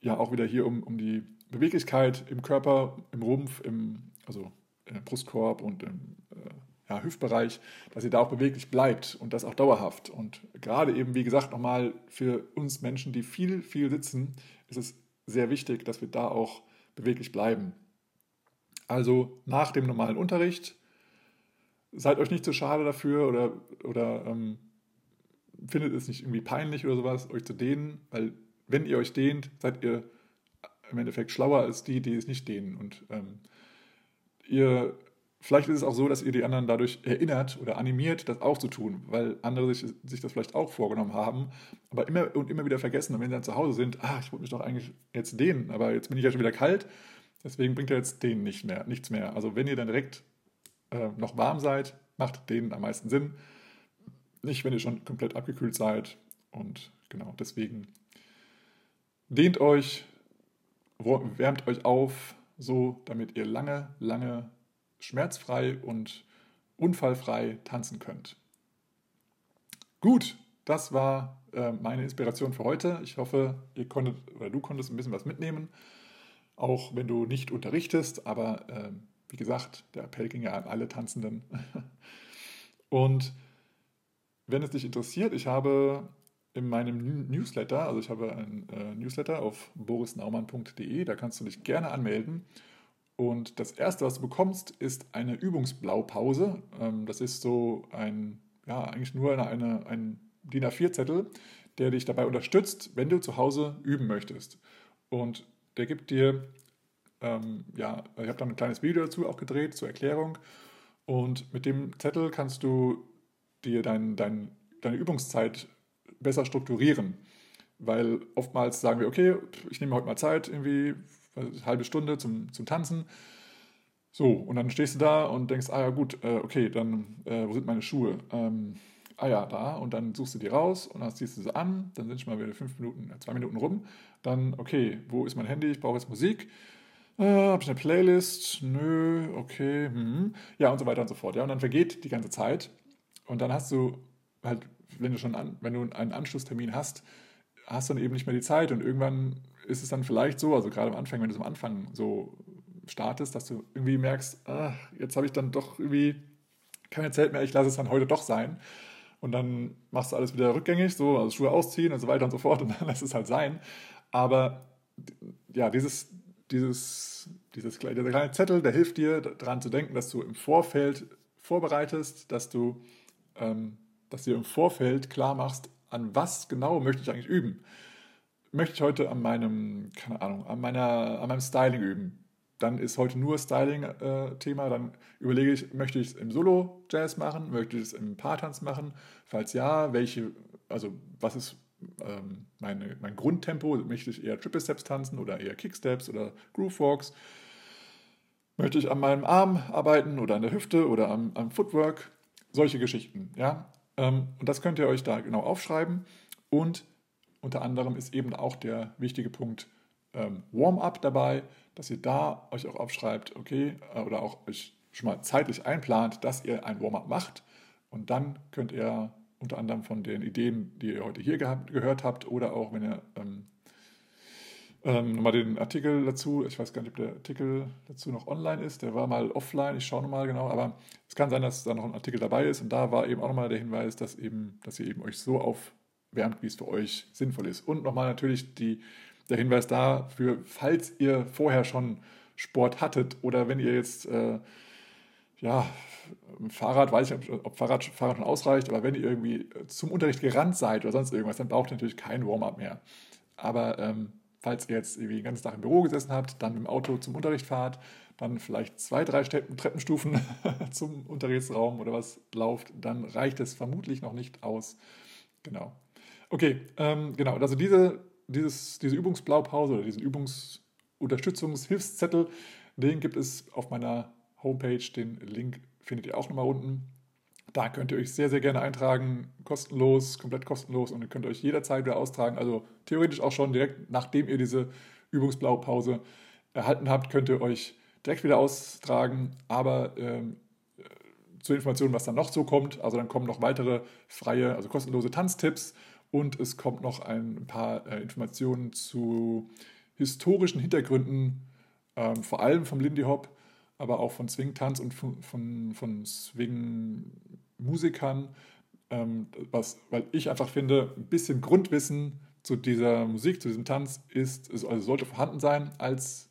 ja, auch wieder hier um, um die Beweglichkeit im Körper, im Rumpf, im, also im Brustkorb und im äh, ja, Hüftbereich, dass ihr da auch beweglich bleibt und das auch dauerhaft. Und gerade eben, wie gesagt, nochmal für uns Menschen, die viel, viel sitzen, ist es sehr wichtig, dass wir da auch beweglich bleiben. Also nach dem normalen Unterricht, seid euch nicht zu schade dafür oder, oder ähm, findet es nicht irgendwie peinlich oder sowas, euch zu dehnen, weil wenn ihr euch dehnt, seid ihr im Endeffekt schlauer als die, die es nicht dehnen. Und ähm, ihr, vielleicht ist es auch so, dass ihr die anderen dadurch erinnert oder animiert, das auch zu tun, weil andere sich, sich das vielleicht auch vorgenommen haben, aber immer und immer wieder vergessen. Und wenn sie dann zu Hause sind, ah, ich wollte mich doch eigentlich jetzt dehnen, aber jetzt bin ich ja schon wieder kalt, deswegen bringt er jetzt denen nicht mehr, nichts mehr. Also wenn ihr dann direkt äh, noch warm seid, macht denen am meisten Sinn. Nicht, wenn ihr schon komplett abgekühlt seid. Und genau deswegen dehnt euch, wärmt euch auf, so damit ihr lange, lange schmerzfrei und unfallfrei tanzen könnt. Gut, das war äh, meine Inspiration für heute. Ich hoffe, ihr konntet oder du konntest ein bisschen was mitnehmen, auch wenn du nicht unterrichtest, aber äh, wie gesagt, der Appell ging ja an alle Tanzenden. [LAUGHS] Und wenn es dich interessiert, ich habe in meinem Newsletter, also ich habe einen äh, Newsletter auf borisnaumann.de, da kannst du dich gerne anmelden. Und das erste, was du bekommst, ist eine Übungsblaupause. Ähm, das ist so ein, ja, eigentlich nur eine, eine, ein DIN A4-Zettel, der dich dabei unterstützt, wenn du zu Hause üben möchtest. Und der gibt dir, ähm, ja, ich habe dann ein kleines Video dazu auch gedreht zur Erklärung. Und mit dem Zettel kannst du dir dein, dein, deine Übungszeit besser strukturieren. Weil oftmals sagen wir, okay, ich nehme heute mal Zeit, irgendwie eine halbe Stunde zum, zum Tanzen. So, und dann stehst du da und denkst, ah ja gut, äh, okay, dann, äh, wo sind meine Schuhe? Ähm, ah ja, da. Und dann suchst du die raus und dann ziehst du sie an, dann sind schon mal wieder fünf Minuten, äh, zwei Minuten rum. Dann, okay, wo ist mein Handy? Ich brauche jetzt Musik. Äh, habe ich eine Playlist? Nö, okay. Hm. Ja, und so weiter und so fort. Ja, und dann vergeht die ganze Zeit. Und dann hast du halt, wenn du schon an, wenn du einen Anschlusstermin hast, hast du dann eben nicht mehr die Zeit. Und irgendwann ist es dann vielleicht so, also gerade am Anfang, wenn du es am Anfang so startest, dass du irgendwie merkst, ach, jetzt habe ich dann doch irgendwie keine Zeit mehr, ich lasse es dann heute doch sein. Und dann machst du alles wieder rückgängig, so, also Schuhe ausziehen und so weiter und so fort [LAUGHS] und dann lässt es halt sein. Aber ja, dieses, dieses, dieses, dieser kleine Zettel, der hilft dir daran zu denken, dass du im Vorfeld vorbereitest, dass du, dass dir im Vorfeld klar machst, an was genau möchte ich eigentlich üben. Möchte ich heute an meinem, keine Ahnung, an, meiner, an meinem Styling üben? Dann ist heute nur Styling-Thema. Äh, dann überlege ich, möchte ich es im Solo-Jazz machen? Möchte ich es im Paartanz machen? Falls ja, welche, also was ist ähm, meine, mein Grundtempo? Möchte ich eher Triple Steps tanzen oder eher Kicksteps oder Groove Walks? Möchte ich an meinem Arm arbeiten oder an der Hüfte oder am, am Footwork? Solche Geschichten, ja. Ähm, und das könnt ihr euch da genau aufschreiben. Und unter anderem ist eben auch der wichtige Punkt ähm, Warm-up dabei, dass ihr da euch auch aufschreibt, okay, äh, oder auch euch schon mal zeitlich einplant, dass ihr ein Warm-up macht. Und dann könnt ihr unter anderem von den Ideen, die ihr heute hier gehabt, gehört habt, oder auch wenn ihr ähm, ähm, nochmal den Artikel dazu, ich weiß gar nicht, ob der Artikel dazu noch online ist, der war mal offline, ich schaue nochmal genau, aber es kann sein, dass da noch ein Artikel dabei ist. Und da war eben auch nochmal der Hinweis, dass, eben, dass ihr eben euch so aufwärmt, wie es für euch sinnvoll ist. Und nochmal natürlich die, der Hinweis dafür, falls ihr vorher schon Sport hattet oder wenn ihr jetzt äh, ja, Fahrrad, weiß ich nicht, ob Fahrrad, Fahrrad schon ausreicht, aber wenn ihr irgendwie zum Unterricht gerannt seid oder sonst irgendwas, dann braucht ihr natürlich kein Warm-up mehr. Aber ähm, falls ihr jetzt irgendwie den ganzen Tag im Büro gesessen habt, dann mit dem Auto zum Unterricht fahrt, dann vielleicht zwei, drei Treppenstufen [LAUGHS] zum Unterrichtsraum oder was lauft, dann reicht es vermutlich noch nicht aus. Genau. Okay, ähm, genau. Also diese, dieses, diese Übungsblaupause oder diesen Übungsunterstützungshilfszettel, den gibt es auf meiner Homepage. Den Link findet ihr auch nochmal unten. Da könnt ihr euch sehr, sehr gerne eintragen, kostenlos, komplett kostenlos und ihr könnt euch jederzeit wieder austragen. Also theoretisch auch schon direkt nachdem ihr diese Übungsblaupause erhalten habt, könnt ihr euch direkt wieder austragen. Aber ähm, zur Information, was dann noch so kommt, also dann kommen noch weitere freie, also kostenlose Tanztipps und es kommt noch ein paar äh, Informationen zu historischen Hintergründen, ähm, vor allem vom Lindy Hop aber auch von Swing-Tanz und von, von, von Swing-Musikern, ähm, was, weil ich einfach finde, ein bisschen Grundwissen zu dieser Musik, zu diesem Tanz ist, also sollte vorhanden sein als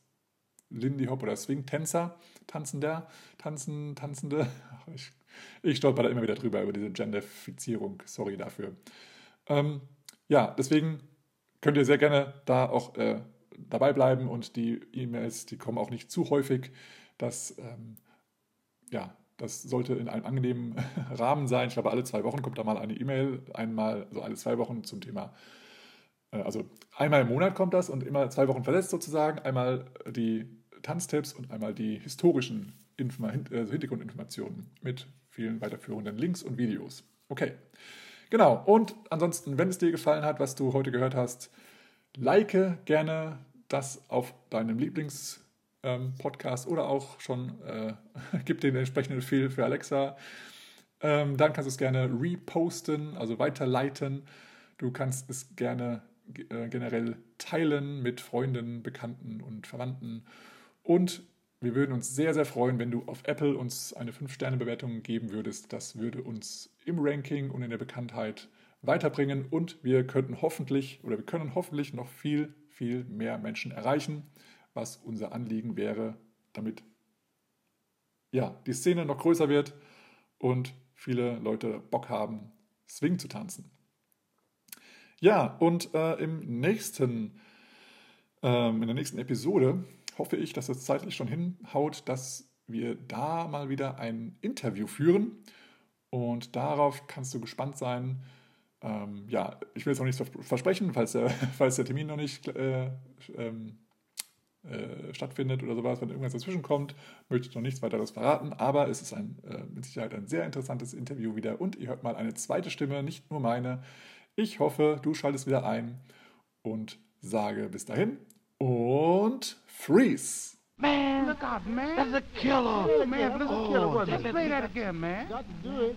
Lindy Hop oder Swing-Tänzer, Tanzender, Tanzen, Tanzende. [LAUGHS] Ich, ich stolper da immer wieder drüber, über diese Genderfizierung, sorry dafür. Ähm, ja, deswegen könnt ihr sehr gerne da auch äh, dabei bleiben und die E-Mails, die kommen auch nicht zu häufig. Das, ähm, ja, das sollte in einem angenehmen [LAUGHS] Rahmen sein. Ich glaube, alle zwei Wochen kommt da mal eine E-Mail, einmal, also alle zwei Wochen zum Thema, äh, also einmal im Monat kommt das und immer zwei Wochen versetzt sozusagen. Einmal die Tanztipps und einmal die historischen also Hintergrundinformationen mit vielen weiterführenden Links und Videos. Okay, genau. Und ansonsten, wenn es dir gefallen hat, was du heute gehört hast, like gerne das auf deinem Lieblings- ähm, Podcast oder auch schon äh, [LAUGHS] gib den entsprechenden Befehl für Alexa. Ähm, dann kannst du es gerne reposten, also weiterleiten. Du kannst es gerne äh, generell teilen mit Freunden, Bekannten und Verwandten. Und wir würden uns sehr, sehr freuen, wenn du auf Apple uns eine 5-Sterne-Bewertung geben würdest. Das würde uns im Ranking und in der Bekanntheit weiterbringen und wir könnten hoffentlich oder wir können hoffentlich noch viel, viel mehr Menschen erreichen was unser Anliegen wäre, damit ja, die Szene noch größer wird und viele Leute Bock haben, Swing zu tanzen. Ja, und äh, im nächsten, ähm, in der nächsten Episode hoffe ich, dass es zeitlich schon hinhaut, dass wir da mal wieder ein Interview führen. Und darauf kannst du gespannt sein. Ähm, ja, ich will jetzt noch nichts versprechen, falls der, [LAUGHS] falls der Termin noch nicht äh, ähm, äh, stattfindet oder sowas, wenn irgendwas dazwischen kommt, möchte ich noch nichts weiteres verraten, aber es ist ein, äh, mit Sicherheit ein sehr interessantes Interview wieder und ihr hört mal eine zweite Stimme, nicht nur meine. Ich hoffe, du schaltest wieder ein und sage bis dahin und freeze! Man, look out, man. That's a killer. Oh, man, that's a killer. Oh, Let's play that again, man. Got to do it.